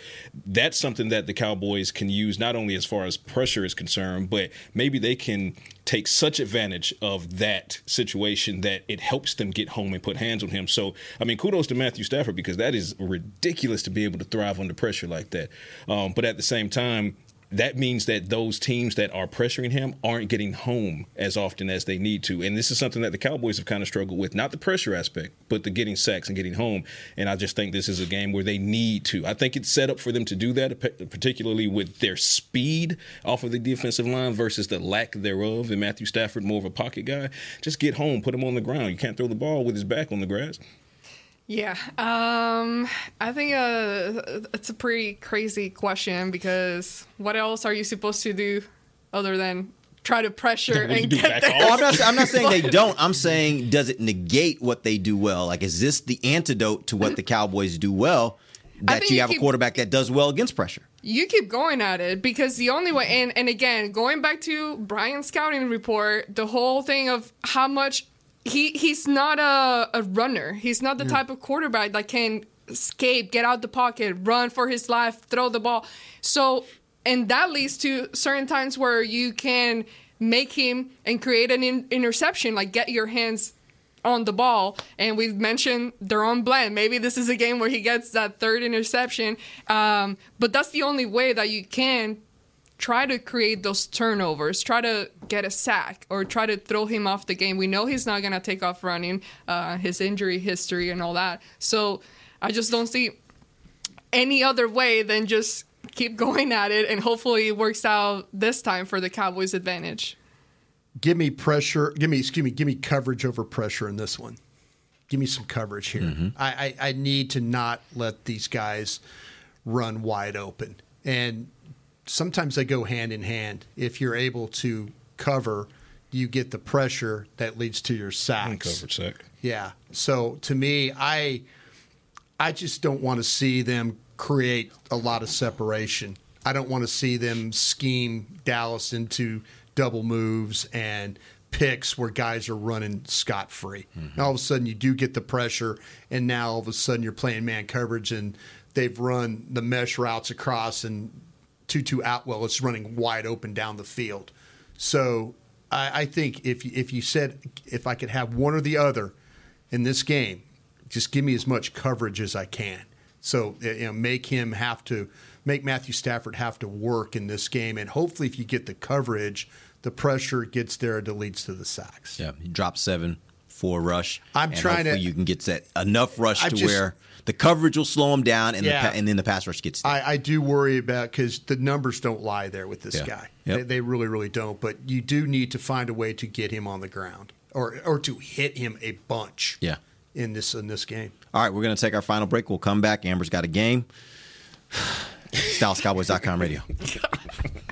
Speaker 3: that's something that the Cowboys can use not only as far as pressure is concerned, but maybe they can take such advantage of that situation that it helps them get home and put hands on him. So, I mean, kudos to Matthew Stafford because that is ridiculous to be able to thrive under pressure like that. Um, but at the same time, that means that those teams that are pressuring him aren't getting home as often as they need to. And this is something that the Cowboys have kind of struggled with, not the pressure aspect, but the getting sacks and getting home. And I just think this is a game where they need to. I think it's set up for them to do that, particularly with their speed off of the defensive line versus the lack thereof. And Matthew Stafford, more of a pocket guy. Just get home, put him on the ground. You can't throw the ball with his back on the grass.
Speaker 4: Yeah, um, I think uh, it's a pretty crazy question because what else are you supposed to do other than try to pressure and get there?
Speaker 2: Oh, I'm not, I'm not saying they (laughs) don't. I'm saying does it negate what they do well? Like, is this the antidote to what the Cowboys do well? That
Speaker 4: think
Speaker 2: you
Speaker 4: you
Speaker 2: have a quarterback that does well against pressure.
Speaker 4: you keep going at it because the only way and, and again going back to brian's scouting report the whole thing of how much he he's not a, a runner he's not the type of quarterback that can escape get out the pocket run for his life throw the ball so and that leads to certain times where you can make him and create an in- interception like get your hands on the ball, and we've mentioned DaRon Bland. Maybe this is a game where he gets that third interception. Um, but that's the only way that you can try to create those turnovers, try to get a sack, or try to throw him off the game. We know he's not going to take off running, uh, his injury history and all that. So I just don't see any other way than just keep (laughs) going at it, and hopefully it works out this time for the Cowboys' advantage.
Speaker 5: Give me pressure. Give me, excuse me, give me coverage over pressure in this one. Give me some coverage here. I, I, I need to not let these guys run wide open. And sometimes they go hand in hand. If you're able to cover, you get the pressure that leads to your sacks.
Speaker 3: Uncovered sack.
Speaker 5: Yeah. So to me, I I just don't want to see them create a lot of separation. I don't want to see them scheme Dallas into double moves and picks where guys are running scot free. Mm-hmm. All of a sudden, you do get the pressure, and now all of a sudden you're playing man coverage, and they've run the mesh routes across, and Tutu Atwell is running wide open down the field. So I, I think if if you said if I could have one or the other in this game, just give me as much coverage as I can. So you know, make him have to make Matthew Stafford have to work in this game, and hopefully, if you get the coverage, the pressure gets there, it leads to the sacks.
Speaker 2: Yeah, he dropped seven, four rush.
Speaker 5: I'm trying to-
Speaker 2: You can get set enough rush
Speaker 5: I
Speaker 2: to
Speaker 5: just-
Speaker 2: where the coverage will slow him down, and
Speaker 5: Yeah.
Speaker 2: the and then the pass rush gets.
Speaker 5: I, I do worry about because the numbers don't lie there with this
Speaker 2: Yeah.
Speaker 5: guy.
Speaker 2: Yep.
Speaker 5: They, they really, really don't. But you do need to find a way to get him on the ground or or to hit him a bunch.
Speaker 2: Yeah.
Speaker 5: In this in this game.
Speaker 2: All right, we're going to take our final break. We'll come back. Amber's got a game. (sighs) (laughs) DallasCowboys.com radio. (laughs)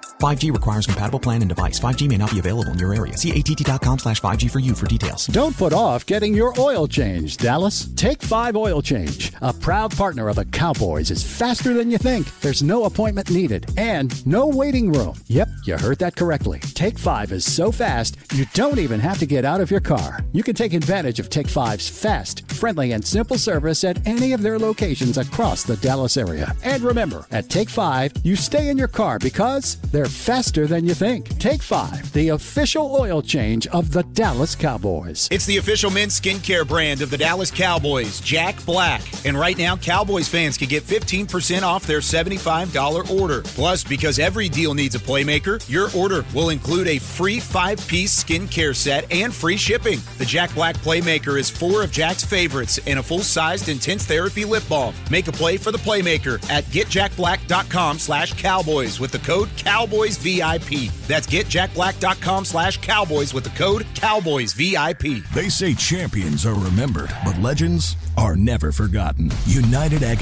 Speaker 9: 5G requires compatible plan and device. 5G may not be available in your area. See att.com slash 5G for you for details.
Speaker 10: Don't put off getting your oil change, Dallas. Take 5 Oil Change, a proud partner of the Cowboys, is faster than you think. There's no appointment needed and no waiting room. Yep, you heard that correctly. Take 5 is so fast, you don't even have to get out of your car. You can take advantage of Take 5's fast, friendly, and simple service at any of their locations across the Dallas area. And remember, at Take 5, you stay in your car because they're faster than you think. Take 5, the official oil change of the Dallas Cowboys.
Speaker 11: It's the official men's skincare brand of the Dallas Cowboys, Jack Black. And right now, Cowboys fans can get 15% off their $75 order. Plus, because every deal needs a playmaker, your order will include a free five piece skincare set and free shipping. The Jack Black Playmaker is four of Jack's favorites and a full sized intense therapy lip balm. Make a play for the Playmaker at getjackblack.com slash cowboys with the code Cowboys Cowboys VIP. That's getjackblack.com slash cowboys with the code Cowboys VIP.
Speaker 12: They say champions are remembered, but legends are never forgotten. United Ag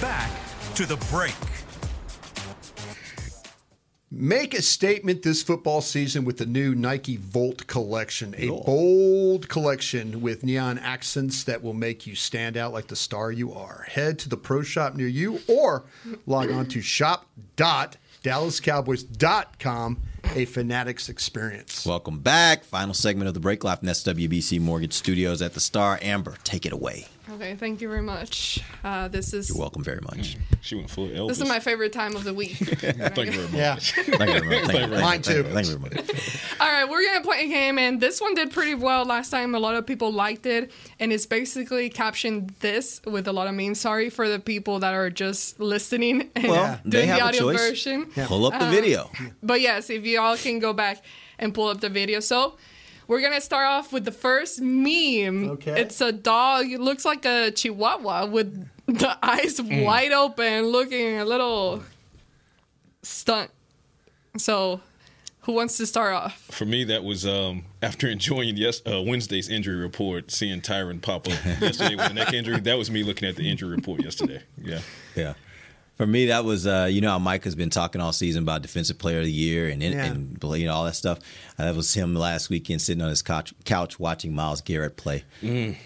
Speaker 1: Back to the break.
Speaker 5: Make a statement this football season with the new Nike Volt collection, a bold collection with neon accents that will make you stand out like the star you are. Head to the pro shop near you or log on to shop.dallascowboys.com, a Fanatics experience.
Speaker 2: Welcome back. Final segment of the break live from SWBC Mortgage Studios at the Star. Amber, take it away.
Speaker 4: Okay, thank you very much. Uh, this is
Speaker 2: You're welcome very much.
Speaker 3: She went full Elvis.
Speaker 4: this is my favorite time of the week. (laughs)
Speaker 3: Thank you very much.
Speaker 5: Yeah.
Speaker 2: Thank you very much. Thank you very much.
Speaker 5: Mine too.
Speaker 2: Thank you very much.
Speaker 4: All right, we're gonna play a game, and this one did pretty well last time. A lot of people liked it, and it's basically captioned this with a lot of memes. Sorry for the people that are just listening and
Speaker 2: Well, they
Speaker 4: doing
Speaker 2: have
Speaker 4: the
Speaker 2: a
Speaker 4: audio
Speaker 2: choice.
Speaker 4: version.
Speaker 2: Pull up the
Speaker 4: Uh,
Speaker 2: video.
Speaker 4: But yes, if you all can go back and pull up the video. So we're gonna start off with the first meme.
Speaker 5: Okay.
Speaker 4: It's a dog. It looks like a chihuahua with the eyes
Speaker 2: Mm.
Speaker 4: wide open, looking a little stunt. So who wants to start off?
Speaker 3: For me, that was um, after enjoying yes uh, Wednesday's injury report, seeing Tyron pop up (laughs) (laughs) yesterday with a neck injury. That was me looking at the injury report yesterday. Yeah.
Speaker 2: Yeah. For me, that was uh, you know how Mike has been talking all season about defensive player of the year and and,
Speaker 5: Yeah.
Speaker 2: and you know all that stuff. Uh, that was him last weekend sitting on his couch, couch watching Myles Garrett play.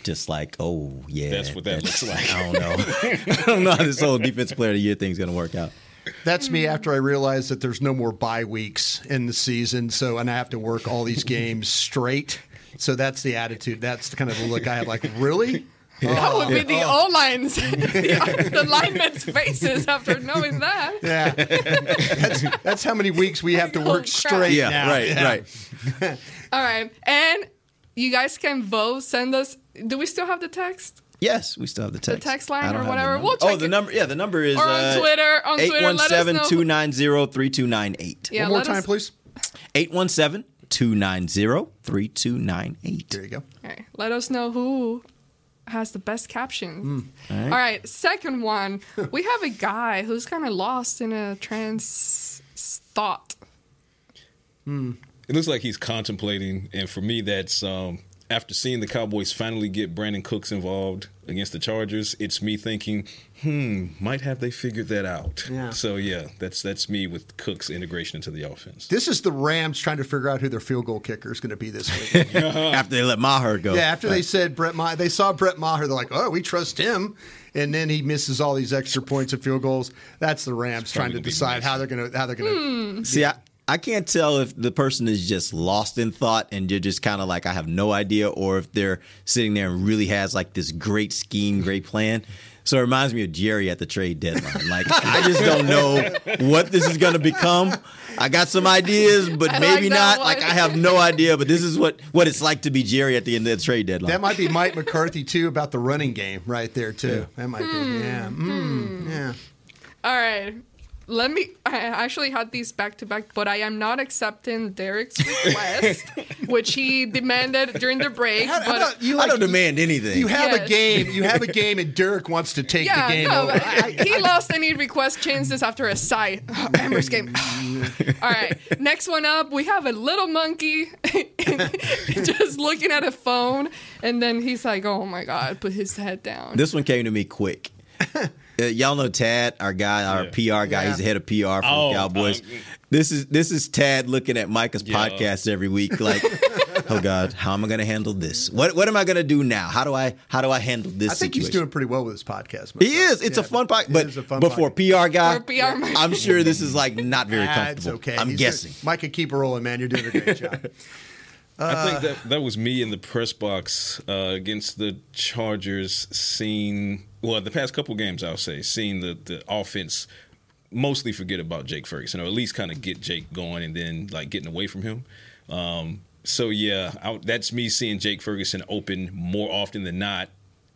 Speaker 2: Just like, oh yeah,
Speaker 3: Mm. That's what that
Speaker 2: that's-
Speaker 3: looks like.
Speaker 2: I don't know. (laughs) I don't know how this whole defensive player of the year thing's gonna work out.
Speaker 5: That's me after I realized that there's no more bye weeks in the season. So, and I have to work all these (laughs) games straight. So that's the attitude. That's the kind of the look I have. Like, really?
Speaker 4: That would be the
Speaker 5: Oh.
Speaker 4: O lines, the, the linemen's faces after knowing that.
Speaker 5: Yeah. that's, that's how many weeks we have to
Speaker 4: Oh,
Speaker 5: work
Speaker 4: crap.
Speaker 5: straight
Speaker 2: Yeah,
Speaker 5: now.
Speaker 2: right,
Speaker 5: Yeah.
Speaker 2: right. (laughs)
Speaker 4: All right, and you guys can vote. Send us. Do we still have the text?
Speaker 2: Yes, we still have the text.
Speaker 4: text line or whatever. We'll check.
Speaker 2: oh, the
Speaker 4: it.
Speaker 2: number. Yeah, the number is
Speaker 4: Or on
Speaker 2: uh,
Speaker 4: Twitter. On Twitter, let
Speaker 2: 817-290-3298.
Speaker 4: Yeah,
Speaker 5: One more
Speaker 4: let
Speaker 5: time,
Speaker 4: us-
Speaker 5: please.
Speaker 2: 817-290-3298.
Speaker 5: There you go.
Speaker 4: All right, let us know who has the best caption.
Speaker 2: All right.
Speaker 4: All right, second one. (laughs) we have a guy who's kind of lost in a trans thought.
Speaker 3: It looks like he's contemplating, and for me, that's um, after seeing the Cowboys finally get Brandin Cooks involved against the Chargers. It's me thinking, hmm, might have they figured that out?
Speaker 5: Yeah.
Speaker 3: So yeah, that's that's me with Cooks' integration into the offense.
Speaker 5: This is the Rams trying to figure out who their field goal kicker is going to be this week. (laughs)
Speaker 2: After they let Maher go.
Speaker 5: Yeah, after they said Brett Maher, they saw Brett Maher, they're like, oh, we trust him. And then he misses all these extra points and field goals. That's the Rams trying to
Speaker 3: probably gonna
Speaker 5: decide how they're going to how they're going to.
Speaker 2: See, I, I can't tell if the person is just lost in thought and you're just kind of like, I have no idea, or if they're sitting there and really has like this great scheme, great plan. So it reminds me of Jerry at the trade deadline. Like, I just don't know what this is going to become. I got some ideas, but
Speaker 4: I
Speaker 2: maybe
Speaker 4: like
Speaker 2: not.
Speaker 4: one.
Speaker 2: Like, I have no idea, but this is what, what it's like to be Jerry at the end of the trade deadline.
Speaker 5: That might be Mike McCarthy too about the running game right there too. That might be yeah. Mm, yeah.
Speaker 4: All right. Let me. I actually had these back to back, but I am not accepting Derek's request, (laughs) which he demanded during the break.
Speaker 5: How, how
Speaker 4: but
Speaker 5: about you
Speaker 2: I don't demand anything.
Speaker 5: You have a game. You have a game, and Derek wants to take
Speaker 4: yeah,
Speaker 5: the game
Speaker 4: no,
Speaker 5: over. I-
Speaker 4: he lost any request. Changed this after a sigh. (sighs) Amber's game. (sighs) All right, next one up. We have a little monkey (laughs) just looking at a phone, and then he's like, "Oh my god!" Put his head down.
Speaker 2: This one came to me quick. Uh, y'all know Tad, our guy, our PR guy. He's the head of PR for
Speaker 3: Oh,
Speaker 2: the Cowboys.
Speaker 3: um,
Speaker 2: this is this is Tad looking at Micah's
Speaker 3: Yeah.
Speaker 2: podcast every week. Like (laughs) oh God, how am I going to handle this? What what am I going to do now? How do I how do I handle this
Speaker 5: I think
Speaker 2: situation?
Speaker 5: he's doing pretty well with his podcast.
Speaker 2: He is. It's a fun podcast, but
Speaker 5: is a fun
Speaker 2: but for PR guy,
Speaker 4: PR.
Speaker 2: I'm sure this is like not very comfortable.
Speaker 5: It's okay.
Speaker 2: I'm
Speaker 5: He's
Speaker 2: guessing.
Speaker 5: doing- Micah, keep rolling, man. You're doing a great (laughs) job.
Speaker 3: I think that that was me in the press box uh, against the Chargers. Seeing well, the past couple games, I'll say, seeing the the offense mostly forget about Jake Ferguson, or at least kind of get Jake going, and then like getting away from him. Um, so yeah, I, that's me seeing Jake Ferguson open more often than not,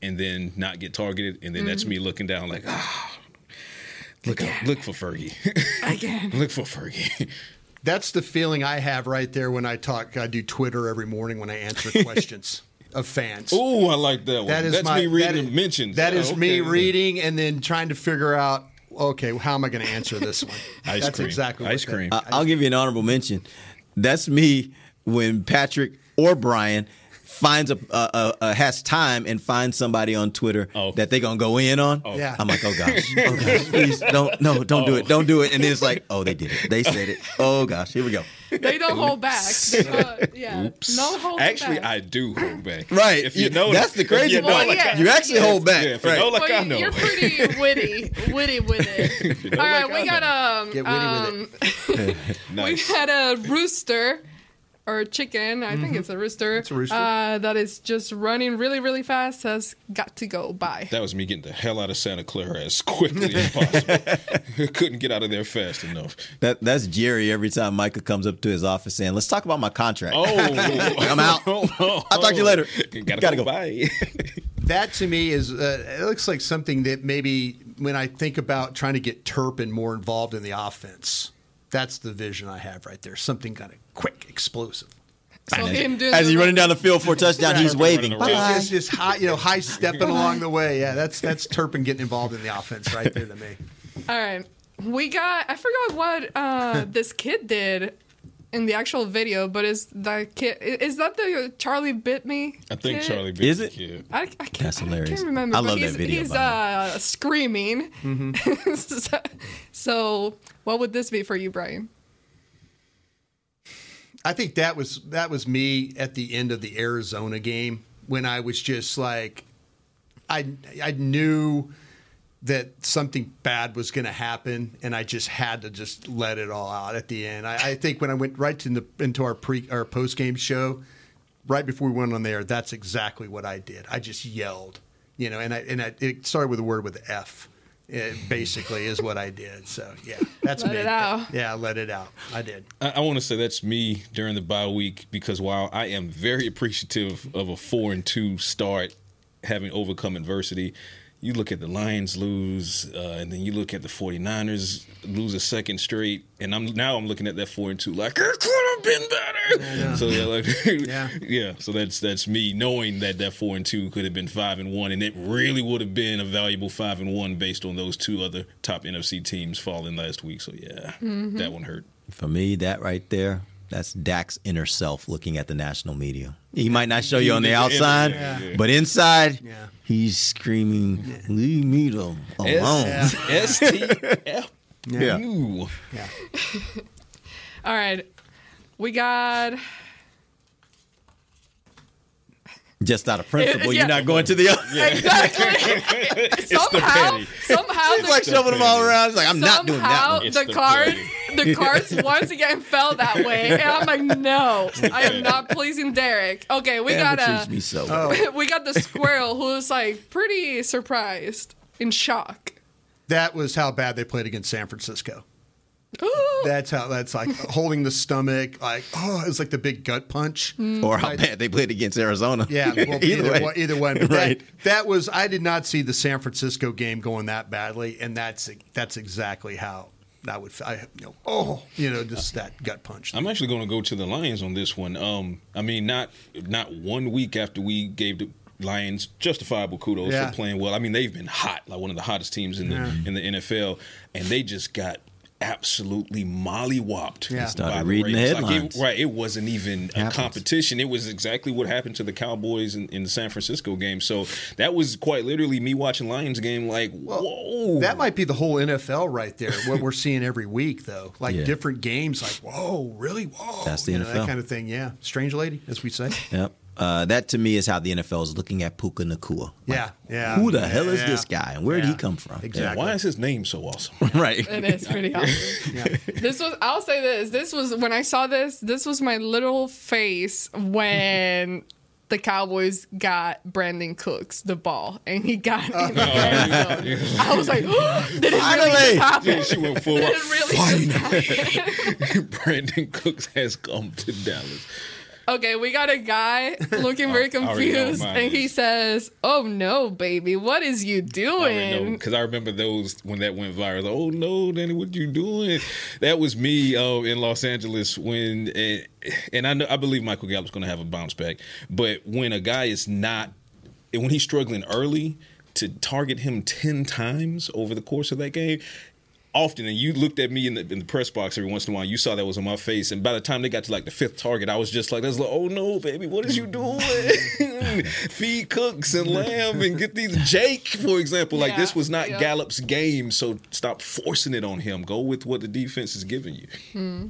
Speaker 3: and then not get targeted, and then that's
Speaker 4: Mhm.
Speaker 3: me looking down like, ah, look out, look for Fergie, (laughs)
Speaker 4: Again.
Speaker 3: look for Fergie.
Speaker 5: That's the feeling I have right there when I talk. I do Twitter every morning when I answer (laughs) questions of fans.
Speaker 3: Oh, I like that one.
Speaker 5: That is
Speaker 3: That's
Speaker 5: my,
Speaker 3: me reading
Speaker 5: that
Speaker 3: the mentions.
Speaker 5: That
Speaker 3: Oh,
Speaker 5: is me reading and then trying to figure out. Okay, how am I going to answer this one? (laughs)
Speaker 2: Ice cream.
Speaker 5: That's
Speaker 2: cream.
Speaker 5: exactly what
Speaker 2: Ice
Speaker 5: that-
Speaker 2: cream. I- I'll give you an honorable mention. That's me when Patrick or Brian finds a, a, a, a has time and finds somebody on Twitter that they're gonna go in on.
Speaker 5: Yeah.
Speaker 2: I'm like, oh gosh, (laughs) oh gosh, please don't, no, don't do it, don't do it. And then it's like, oh, they did it, they said it. Oh gosh, here we go.
Speaker 4: They don't hold back. Uh, yeah.
Speaker 3: Oops.
Speaker 4: No hold
Speaker 3: Actually,
Speaker 4: back.
Speaker 3: I do hold back.
Speaker 2: Right.
Speaker 3: If you
Speaker 2: You-
Speaker 3: know,
Speaker 2: that's the
Speaker 3: if
Speaker 2: crazy
Speaker 3: you know
Speaker 2: part.
Speaker 3: like
Speaker 4: yeah.
Speaker 2: You actually hold back.
Speaker 3: Yeah, if you
Speaker 2: Right.
Speaker 3: know like
Speaker 4: Well,
Speaker 3: I know.
Speaker 4: You're pretty (laughs) witty, witty with it.
Speaker 3: know
Speaker 4: All right,
Speaker 3: like
Speaker 4: we
Speaker 3: I
Speaker 4: got um,
Speaker 5: Get witty with
Speaker 4: um (laughs)
Speaker 3: nice.
Speaker 4: we had a rooster or chicken. I think
Speaker 5: Mhm.
Speaker 4: it's a rooster.
Speaker 5: It's a rooster.
Speaker 4: Uh, that is just running really, really fast. Has got to go by.
Speaker 3: That was me getting the hell out of Santa Clara as quickly as possible. (laughs) (laughs) Couldn't get out of there fast enough.
Speaker 2: That that's Jerry every time Micah comes up to his office saying, "Let's talk about my contract."
Speaker 3: Oh, (laughs)
Speaker 2: I'm out. I'll talk to you later.
Speaker 3: Gotta,
Speaker 2: Gotta
Speaker 3: go.
Speaker 2: go.
Speaker 3: Bye.
Speaker 5: That to me is uh, it looks like something that maybe when I think about trying to get Turpin more involved in the offense, that's the vision I have right there. Something kind of quick, explosive.
Speaker 4: So him doing
Speaker 2: As
Speaker 4: the-
Speaker 2: he's running down the field for a touchdown, he's waving.
Speaker 5: Just,
Speaker 2: Bye.
Speaker 5: just, just high, you know, high stepping along the way. Yeah, that's that's Turpin getting involved in the offense right there to me. (laughs)
Speaker 4: All right, we got. I forgot what uh, (laughs) this kid did in the actual video, but is that kid? Is that the Charlie bit me?
Speaker 3: I think
Speaker 4: kid?
Speaker 3: Charlie bit
Speaker 2: Is
Speaker 3: the
Speaker 2: it?
Speaker 3: kid.
Speaker 4: I, I can't,
Speaker 2: That's hilarious.
Speaker 4: I can't remember.
Speaker 2: I
Speaker 4: but
Speaker 2: love
Speaker 4: he's,
Speaker 2: that video.
Speaker 4: He's
Speaker 2: by the way.
Speaker 4: uh, screaming.
Speaker 5: Mm-hmm. (laughs)
Speaker 4: so, so, what would this be for you, Brian?
Speaker 5: I think that was that was me at the end of the Arizona game when I was just like, I I knew that something bad was going to happen, and I just had to just let it all out at the end. I, I think when I went right to the, into our pre our post game show, right before we went on there, that's exactly what I did. I just yelled, you know, and I and I, it started with a word with F. It basically is what I did. So yeah, that's
Speaker 4: Let
Speaker 5: me.
Speaker 4: it out.
Speaker 5: Yeah, let it out. I did.
Speaker 3: I, I want to say that's me during the bye week because while I am very appreciative of a four and two start, having overcome adversity, you look at the Lions lose, uh, and then you look at the 49ers lose a second straight, and I'm now I'm looking at that four and two like it could have been better. So yeah, like,
Speaker 5: Yeah. (laughs)
Speaker 3: yeah. So that's that's me knowing that that four and two could have been five and one, and it really would have been a valuable five and one based on those two other top NFC teams falling last week. So yeah,
Speaker 4: Mhm.
Speaker 3: that one hurt.
Speaker 2: For me, that right there, that's Dak's inner self looking at the national media. He might not show you on the (laughs) outside,
Speaker 3: Yeah, yeah.
Speaker 2: but inside,
Speaker 5: Yeah.
Speaker 2: He's screaming, "Leave me the- alone."
Speaker 3: S T F. (laughs)
Speaker 2: Yeah.
Speaker 3: Ooh.
Speaker 5: Yeah. (laughs)
Speaker 4: All right, we got.
Speaker 2: Just out of principle,
Speaker 4: Yeah.
Speaker 2: you're not going to the. other. Yeah.
Speaker 4: Exactly. somehow, somehow,
Speaker 2: He's like shoving them all around. He's like, I'm not doing that one.
Speaker 4: the cards, the cards once again fell that way, and I'm like, no, I am not pleasing Derek. Okay, we
Speaker 2: Amber
Speaker 4: got
Speaker 2: treats
Speaker 4: a,
Speaker 2: me so oh. well. (laughs)
Speaker 4: we got the squirrel who was like pretty surprised, in shock.
Speaker 5: That was how bad they played against San Francisco. (gasps) That's how. That's like holding the stomach. Like oh, it's like the big gut punch.
Speaker 2: Or how bad they played against Arizona.
Speaker 5: Yeah, well, (laughs)
Speaker 2: either, way.
Speaker 5: one, either one. But (laughs)
Speaker 2: right.
Speaker 5: that, that was. I did not see the San Francisco game going that badly, and that's that's exactly how I would. I you know, oh, you know, just that gut punch.
Speaker 3: I'm actually going to go to the Lions on this one. Um, I mean, not not one week after we gave the Lions justifiable kudos
Speaker 5: Yeah.
Speaker 3: for playing well. I mean, they've been hot, like one of the hottest teams in the
Speaker 5: Yeah.
Speaker 3: in the NFL, and they just got absolutely mollywopped.
Speaker 5: Yeah.
Speaker 3: by
Speaker 2: Started
Speaker 3: the
Speaker 2: reading the
Speaker 3: Ravens. Like, it-
Speaker 2: headlines.
Speaker 3: right, it wasn't even a competition. It was exactly what happened to the Cowboys in, in the San Francisco game. So that was quite literally me watching Lions game. Like, whoa,
Speaker 5: That might be the whole NFL right there. What we're seeing every week, though, like
Speaker 2: Yeah.
Speaker 5: different games. Like, whoa, really? Whoa,
Speaker 2: That's the
Speaker 5: You know, that kind of thing. Yeah, strange lady, as we say.
Speaker 2: Yep. Uh, that to me is how the NFL is looking at Puka Nacua.
Speaker 5: Yeah, yeah.
Speaker 2: Who the hell is
Speaker 5: Yeah.
Speaker 2: this guy and where did he come from?
Speaker 3: Yeah, why is his name so awesome? (laughs)
Speaker 2: right.
Speaker 4: It is pretty awesome. This was. I'll say this. This was when I saw this. This was my little face when the Cowboys got Brandin Cooks the ball and he got it in the end zone. I was like, (gasps) did it really just happen?
Speaker 3: Yeah, she went full
Speaker 4: Did it really just happen? (laughs)
Speaker 3: Brandin Cooks has come to Dallas.
Speaker 4: Okay, we got a guy (laughs) looking very
Speaker 3: I already know what
Speaker 4: confused, and he says, "Oh no, baby, what is you doing?"
Speaker 3: because I remember those when that went viral. Like, oh no, Danny, what you doing? That was me uh, in Los Angeles when, and, and I know I believe Michael Gallup's going to have a bounce back. But when a guy is not, and when he's struggling early, to target him ten times over the course of that game. Often, and you looked at me in the, in the press box every once in a while. You saw that was on my face, and by the time they got to like the fifth target, I was just like, "That's like, oh no, baby, what is you doing? (laughs) Feed Cooks and Lamb and get these Jake, for example. Like this was not
Speaker 4: yeah.
Speaker 3: Gallup's game, so stop forcing it on him. Go with what the defense is giving you.
Speaker 4: Hmm.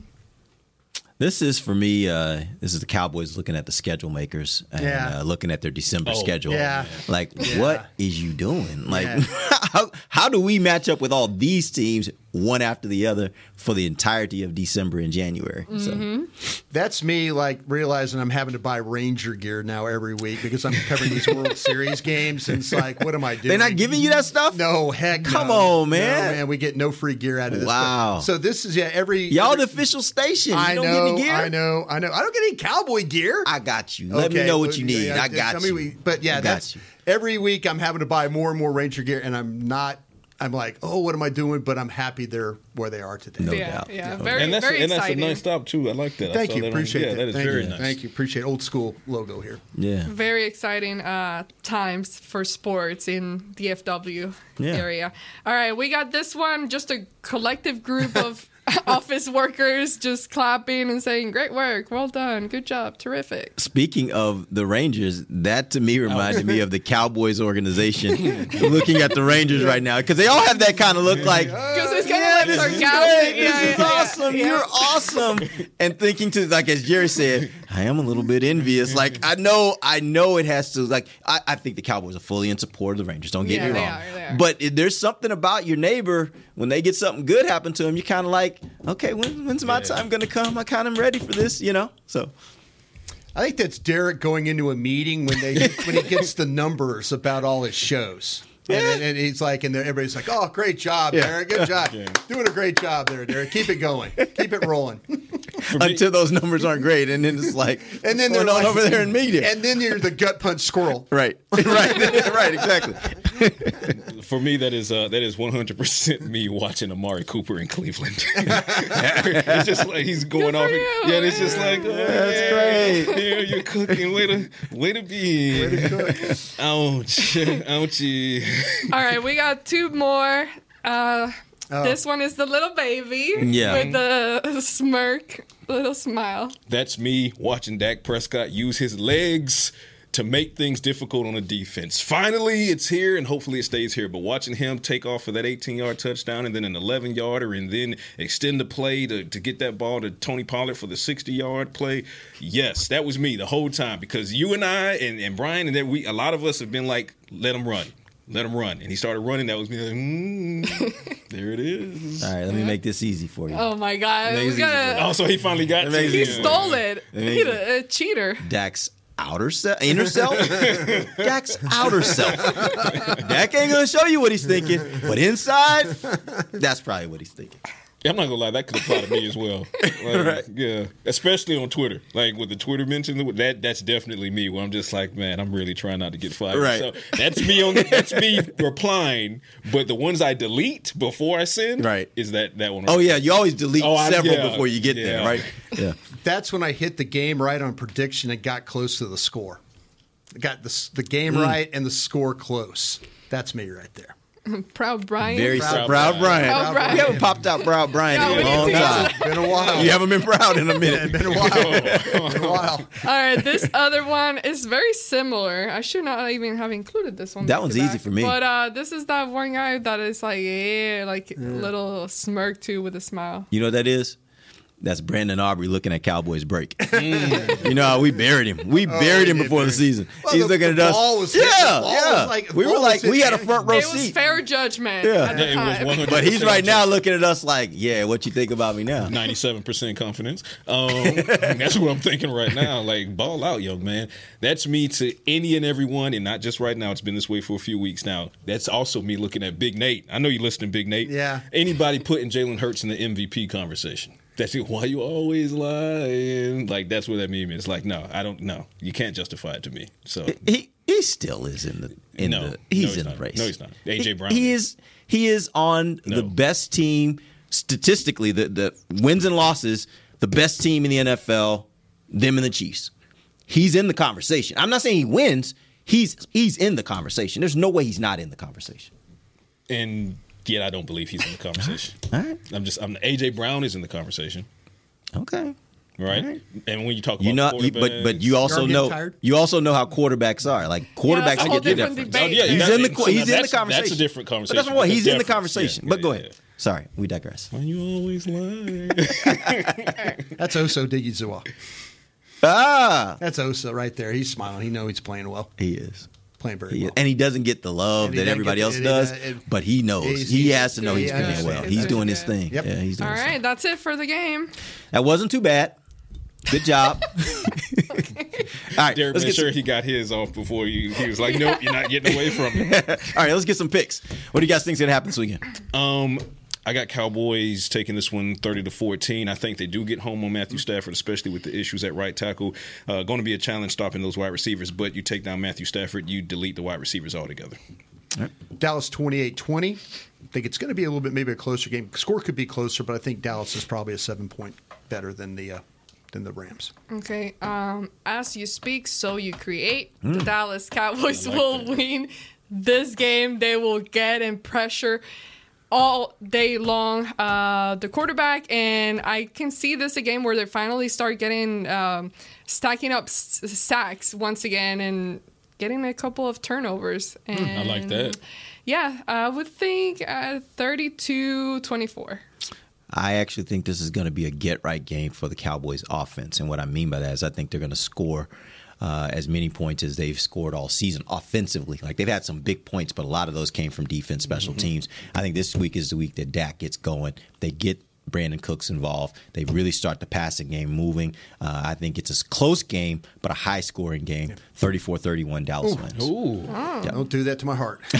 Speaker 2: This is for me. Uh, this is the Cowboys looking at the schedule makers and
Speaker 5: Yeah.
Speaker 2: uh, looking at their December
Speaker 3: Oh,
Speaker 2: schedule.
Speaker 5: yeah.
Speaker 2: Like,
Speaker 5: Yeah.
Speaker 2: what is you doing? Like,
Speaker 5: Yeah.
Speaker 2: How how do we match up with all these teams one after the other for the entirety of December and January?
Speaker 4: Mm-hmm.
Speaker 5: That's me, like realizing I'm having to buy Ranger gear now every week because I'm covering these World (laughs) Series games, and it's like, what am I doing?
Speaker 2: They're not giving you that stuff.
Speaker 5: No, heck,
Speaker 2: Come
Speaker 5: no.
Speaker 2: on, man.
Speaker 5: No, man, we get no free gear out of this.
Speaker 2: Wow.
Speaker 5: So this is yeah, every
Speaker 2: Y'all
Speaker 5: every-
Speaker 2: the official station. You
Speaker 5: I
Speaker 2: don't
Speaker 5: know,
Speaker 2: get any gear.
Speaker 5: I know, I know. I don't get any cowboy gear.
Speaker 2: I got you. Let me know what you need. I got
Speaker 5: tell me
Speaker 2: you.
Speaker 5: we- but yeah,
Speaker 2: I got
Speaker 5: that's
Speaker 2: you.
Speaker 5: Every week I'm having to buy more and more Ranger gear, and I'm not. I'm like, oh, what am I doing? But I'm happy they're where they are today.
Speaker 2: No
Speaker 4: yeah,
Speaker 2: doubt.
Speaker 4: yeah,
Speaker 2: No
Speaker 4: very,
Speaker 3: and that's
Speaker 4: very
Speaker 3: and that's a nice stop too. I like that.
Speaker 5: Thank
Speaker 3: saw
Speaker 5: you,
Speaker 3: that on-
Speaker 5: appreciate
Speaker 3: yeah,
Speaker 5: it.
Speaker 3: that is
Speaker 5: Thank
Speaker 3: very
Speaker 5: you.
Speaker 3: nice.
Speaker 5: Thank you, appreciate old school logo here.
Speaker 2: Yeah.
Speaker 4: very exciting uh, times for sports in the FW
Speaker 2: Yeah.
Speaker 4: area. All right, we got this one. Just a collective group (laughs) of (laughs) office workers just clapping and saying, "Great work, well done, good job, terrific."
Speaker 2: Speaking of the Rangers, that to me reminded me of the Cowboys organization (laughs) looking at the Rangers right now because they all have that kind of look like. (laughs)
Speaker 4: Because it's kind
Speaker 2: Yeah,
Speaker 4: of like sarcastic.
Speaker 2: great.
Speaker 4: Yeah,
Speaker 2: This is
Speaker 4: yeah, yeah,
Speaker 2: awesome.
Speaker 4: yeah.
Speaker 2: You're awesome. (laughs) And thinking to like as Jerry said, I am a little bit envious. Like I know, I know it has to. Like I, I think the Cowboys are fully in support of the Rangers. Don't get
Speaker 4: Yeah,
Speaker 2: me
Speaker 4: they
Speaker 2: wrong.
Speaker 4: are, they are.
Speaker 2: But if there's something about your neighbor when they get something good happen to them, you're kind of like, okay, when, when's my time going to come? I kind of am ready for this, you know. So
Speaker 5: I think that's Derek going into a meeting when they when he gets the numbers about all his shows. And, and, and he's like, and everybody's like, "Oh, great job,
Speaker 2: Yeah.
Speaker 5: Derek! Good job, doing a great job there, Derek. Keep it going, keep it rolling." (laughs)
Speaker 2: until those numbers aren't great, and then it's like, (laughs)
Speaker 5: And then they're
Speaker 2: going
Speaker 5: like,
Speaker 2: over there in media.
Speaker 5: and then you're the gut punch squirrel.
Speaker 2: Right, (laughs) right, right, exactly.
Speaker 3: For me, that is uh, that is one hundred percent me watching Amari Cooper in Cleveland. (laughs) it's just like he's going off.
Speaker 4: you.
Speaker 3: Yeah, and it's just like oh,
Speaker 2: That's
Speaker 3: yeah,
Speaker 2: great.
Speaker 3: Yeah, you're cooking. Way to way to be. Way to cook. Ouch, (laughs) ouchie.
Speaker 4: All right, we got two more. Uh, This one is the little baby
Speaker 2: Yeah.
Speaker 4: with the smirk, little smile.
Speaker 3: That's me watching Dak Prescott use his legs to make things difficult on the defense. Finally, it's here, and hopefully it stays here. But watching him take off for that 18 yard touchdown and then an 11 yarder, and then extend the play to, to get that ball to Tony Pollard for the 60 yard play. Yes, that was me the whole time because you and I and, and Brian and then we a lot of us have been like, let him run. Let him run. And he started running. That was me like, mm, (laughs) there it is.
Speaker 2: All right, let me make this easy for you.
Speaker 4: Oh my god, we
Speaker 2: Amazing.
Speaker 4: gotta.
Speaker 3: Oh, so he finally got
Speaker 2: It
Speaker 4: He stole it.
Speaker 2: Amazing.
Speaker 4: He's a, a cheater.
Speaker 2: Dak's outer self, inner self, Dak's outer self. Dak ain't gonna show you what he's thinking, but inside, that's probably what he's thinking.
Speaker 3: Yeah, I'm not gonna lie, that could apply to me as well. (laughs) Like, Yeah, especially on Twitter. Like with the Twitter mention, that that's definitely me. Where I'm just like, man, I'm really trying not to get fired.
Speaker 2: Right.
Speaker 3: So that's me on. That's me (laughs) replying. But the ones I delete before I send,
Speaker 2: Right.
Speaker 3: is that that one?
Speaker 2: Oh yeah, you always delete
Speaker 3: Oh, I-
Speaker 2: several
Speaker 3: yeah,
Speaker 2: before you get there,
Speaker 3: yeah.
Speaker 2: right? (laughs) Yeah.
Speaker 5: That's when I hit the game right on prediction and got close to the score. I got the the game mm. right and the score close. That's me right there. (laughs)
Speaker 4: Proud Brian.
Speaker 2: Very proud, proud Brian.
Speaker 4: Proud Brian.
Speaker 2: We haven't popped out proud Brian
Speaker 4: Yeah,
Speaker 2: in a
Speaker 4: need
Speaker 2: long
Speaker 4: to-
Speaker 2: time.
Speaker 5: Been a while.
Speaker 2: You haven't been proud in a minute.
Speaker 5: been a while. (laughs) (laughs) been a while.
Speaker 4: All right, this other one is very similar. I should not even have included this one.
Speaker 2: That one's
Speaker 4: to
Speaker 2: easy for me.
Speaker 4: But uh, this is that one guy that is like, yeah, like a little smirk too with a smile.
Speaker 2: You know what that is? That's Brandon Aubrey looking at Cowboys break. (laughs) (laughs) you know how we buried him. We
Speaker 5: Oh,
Speaker 2: buried
Speaker 5: we
Speaker 2: him before the season.
Speaker 5: Well,
Speaker 2: He's
Speaker 5: the-
Speaker 2: looking
Speaker 5: the
Speaker 2: at us.
Speaker 5: ball was
Speaker 2: yeah.
Speaker 5: The ball
Speaker 2: yeah.
Speaker 5: was like-
Speaker 2: we were like, we had a front row
Speaker 4: it was
Speaker 2: seat.
Speaker 4: fair judgment
Speaker 2: Yeah.
Speaker 4: at the
Speaker 3: Yeah, it was 100
Speaker 2: But he's right now looking at us like, yeah, what you think about me now? (laughs)
Speaker 3: Ninety-seven percent confidence. Um, that's what I'm thinking right now. Like ball out, young man. That's me to any and everyone, and not just right now. It's been this way for a few weeks now. That's also me looking at Big Nate. I know you're listening, Big Nate.
Speaker 5: Yeah.
Speaker 3: Anybody putting Jalen Hurts in the MVP conversation? That's it. Why you always lying? Like that's what that meme is. Like no, I don't know. You can't justify it to me. So
Speaker 2: He he still is in the in
Speaker 3: No.
Speaker 2: the
Speaker 3: No,
Speaker 2: he's
Speaker 3: he's
Speaker 2: in
Speaker 3: not.
Speaker 2: the race.
Speaker 3: No, he's not. A.J.
Speaker 2: He-
Speaker 3: Brown
Speaker 2: He
Speaker 3: is.
Speaker 2: he is on the best team statistically. The the wins and losses, the best team in the NFL, them and the Chiefs. He's in the conversation. I'm not saying he wins. He's he's in the conversation. There's no way he's not in the conversation.
Speaker 3: and yet I don't believe he's in the conversation. (laughs)
Speaker 2: All right.
Speaker 3: I'm just. I'm AJ Brown is in the conversation.
Speaker 2: Okay.
Speaker 3: Right. And when you talk about
Speaker 2: You know, you, but but you also know
Speaker 5: tired?
Speaker 2: you also know how quarterbacks are. Like quarterbacks
Speaker 4: that's a
Speaker 2: get
Speaker 4: whole
Speaker 2: the
Speaker 4: different
Speaker 2: difference.
Speaker 3: Oh, yeah,
Speaker 2: he's in the
Speaker 3: so
Speaker 2: he's in the conversation.
Speaker 3: that's a different conversation.
Speaker 2: But that's what he's in the conversation.
Speaker 3: Yeah,
Speaker 2: but go
Speaker 3: yeah,
Speaker 2: ahead. Sorry, we digress.
Speaker 3: Why you always lie? (laughs)
Speaker 5: That's Osa Odighizuwa.
Speaker 2: Ah,
Speaker 5: That's Osa right there. He's smiling. He knows he's playing well.
Speaker 2: he is.
Speaker 5: Playing very
Speaker 2: He
Speaker 5: well.
Speaker 2: And he doesn't get the love
Speaker 5: he
Speaker 2: that everybody else
Speaker 5: the-
Speaker 2: does,
Speaker 5: it- it-
Speaker 2: but he knows. he has to know he's
Speaker 5: yeah,
Speaker 2: playing well. He's doing his thing.
Speaker 5: Yep.
Speaker 2: Yeah, he's doing
Speaker 4: All
Speaker 2: his
Speaker 4: right,
Speaker 2: thing.
Speaker 4: that's it for the game.
Speaker 2: That wasn't too bad. Good job. (laughs) (laughs) All right,
Speaker 3: Derek
Speaker 2: let's
Speaker 3: made
Speaker 2: get
Speaker 3: sure
Speaker 2: some,
Speaker 3: he got his off before you. He was like, "Nope, you're not getting away from it." (laughs)
Speaker 2: all right, let's get some picks. What do you guys think's gonna happen this weekend?
Speaker 3: Um, I got Cowboys taking this one 30 to 14. I think they do get home on Matthew Stafford, especially with the issues at right tackle. Uh, going to be a challenge stopping those wide receivers, but you take down Matthew Stafford, you delete the wide receivers altogether.
Speaker 5: Dallas 28 20. I think it's going to be a little bit, maybe a closer game. Score could be closer, but I think Dallas is probably a seven point better than the uh, than the Rams.
Speaker 4: Okay. Um, as you speak, so you create.
Speaker 2: Hmm.
Speaker 4: The Dallas Cowboys
Speaker 3: like
Speaker 4: will
Speaker 3: that.
Speaker 4: win this game. They will get in pressure all day long. Uh, the quarterback, and I can see this a game where they finally start getting um, stacking up s- sacks once again and getting a couple of turnovers. And
Speaker 3: Hmm, I like that.
Speaker 4: Yeah, I would think uh, 32-24.
Speaker 2: I actually think this is going to be a get right game for the Cowboys offense. And what I mean by that is I think they're going to score uh, as many points as they've scored all season offensively. Like they've had some big points, but a lot of those came from defense, special teams. I think this week is the week that Dak gets going. They get Brandin Cooks involved. They really start the passing game moving. Uh, I think it's a close game, but a high scoring game. 34 31 Dallas wins.
Speaker 3: Ooh. Oh.
Speaker 5: Don't do that to my heart. (laughs) (laughs)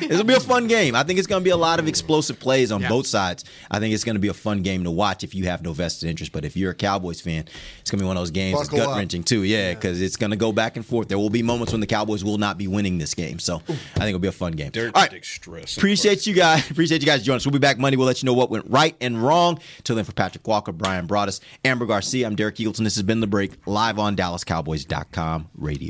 Speaker 2: It'll be a fun game. I think it's going to be a lot of explosive plays on both sides. I think it's going to be a fun game to watch if you have no vested interest. But if you're a Cowboys fan, it's going to be one of those games that's gut wrenching too. Yeah, because it's going to go back and forth. There will be moments when the Cowboys will not be winning this game. So I think it'll be a fun game.
Speaker 3: Derek
Speaker 2: All right.
Speaker 3: stress.
Speaker 2: Appreciate you guys. (laughs) Appreciate you guys joining us. We'll be back Monday. We'll let you know what went right and wrong. Till then, for Patrick Walker, Brian Broaddus, Amber Garcia, I'm Derek Eagleton. This has been The Break, live on DallasCowboys.com radio.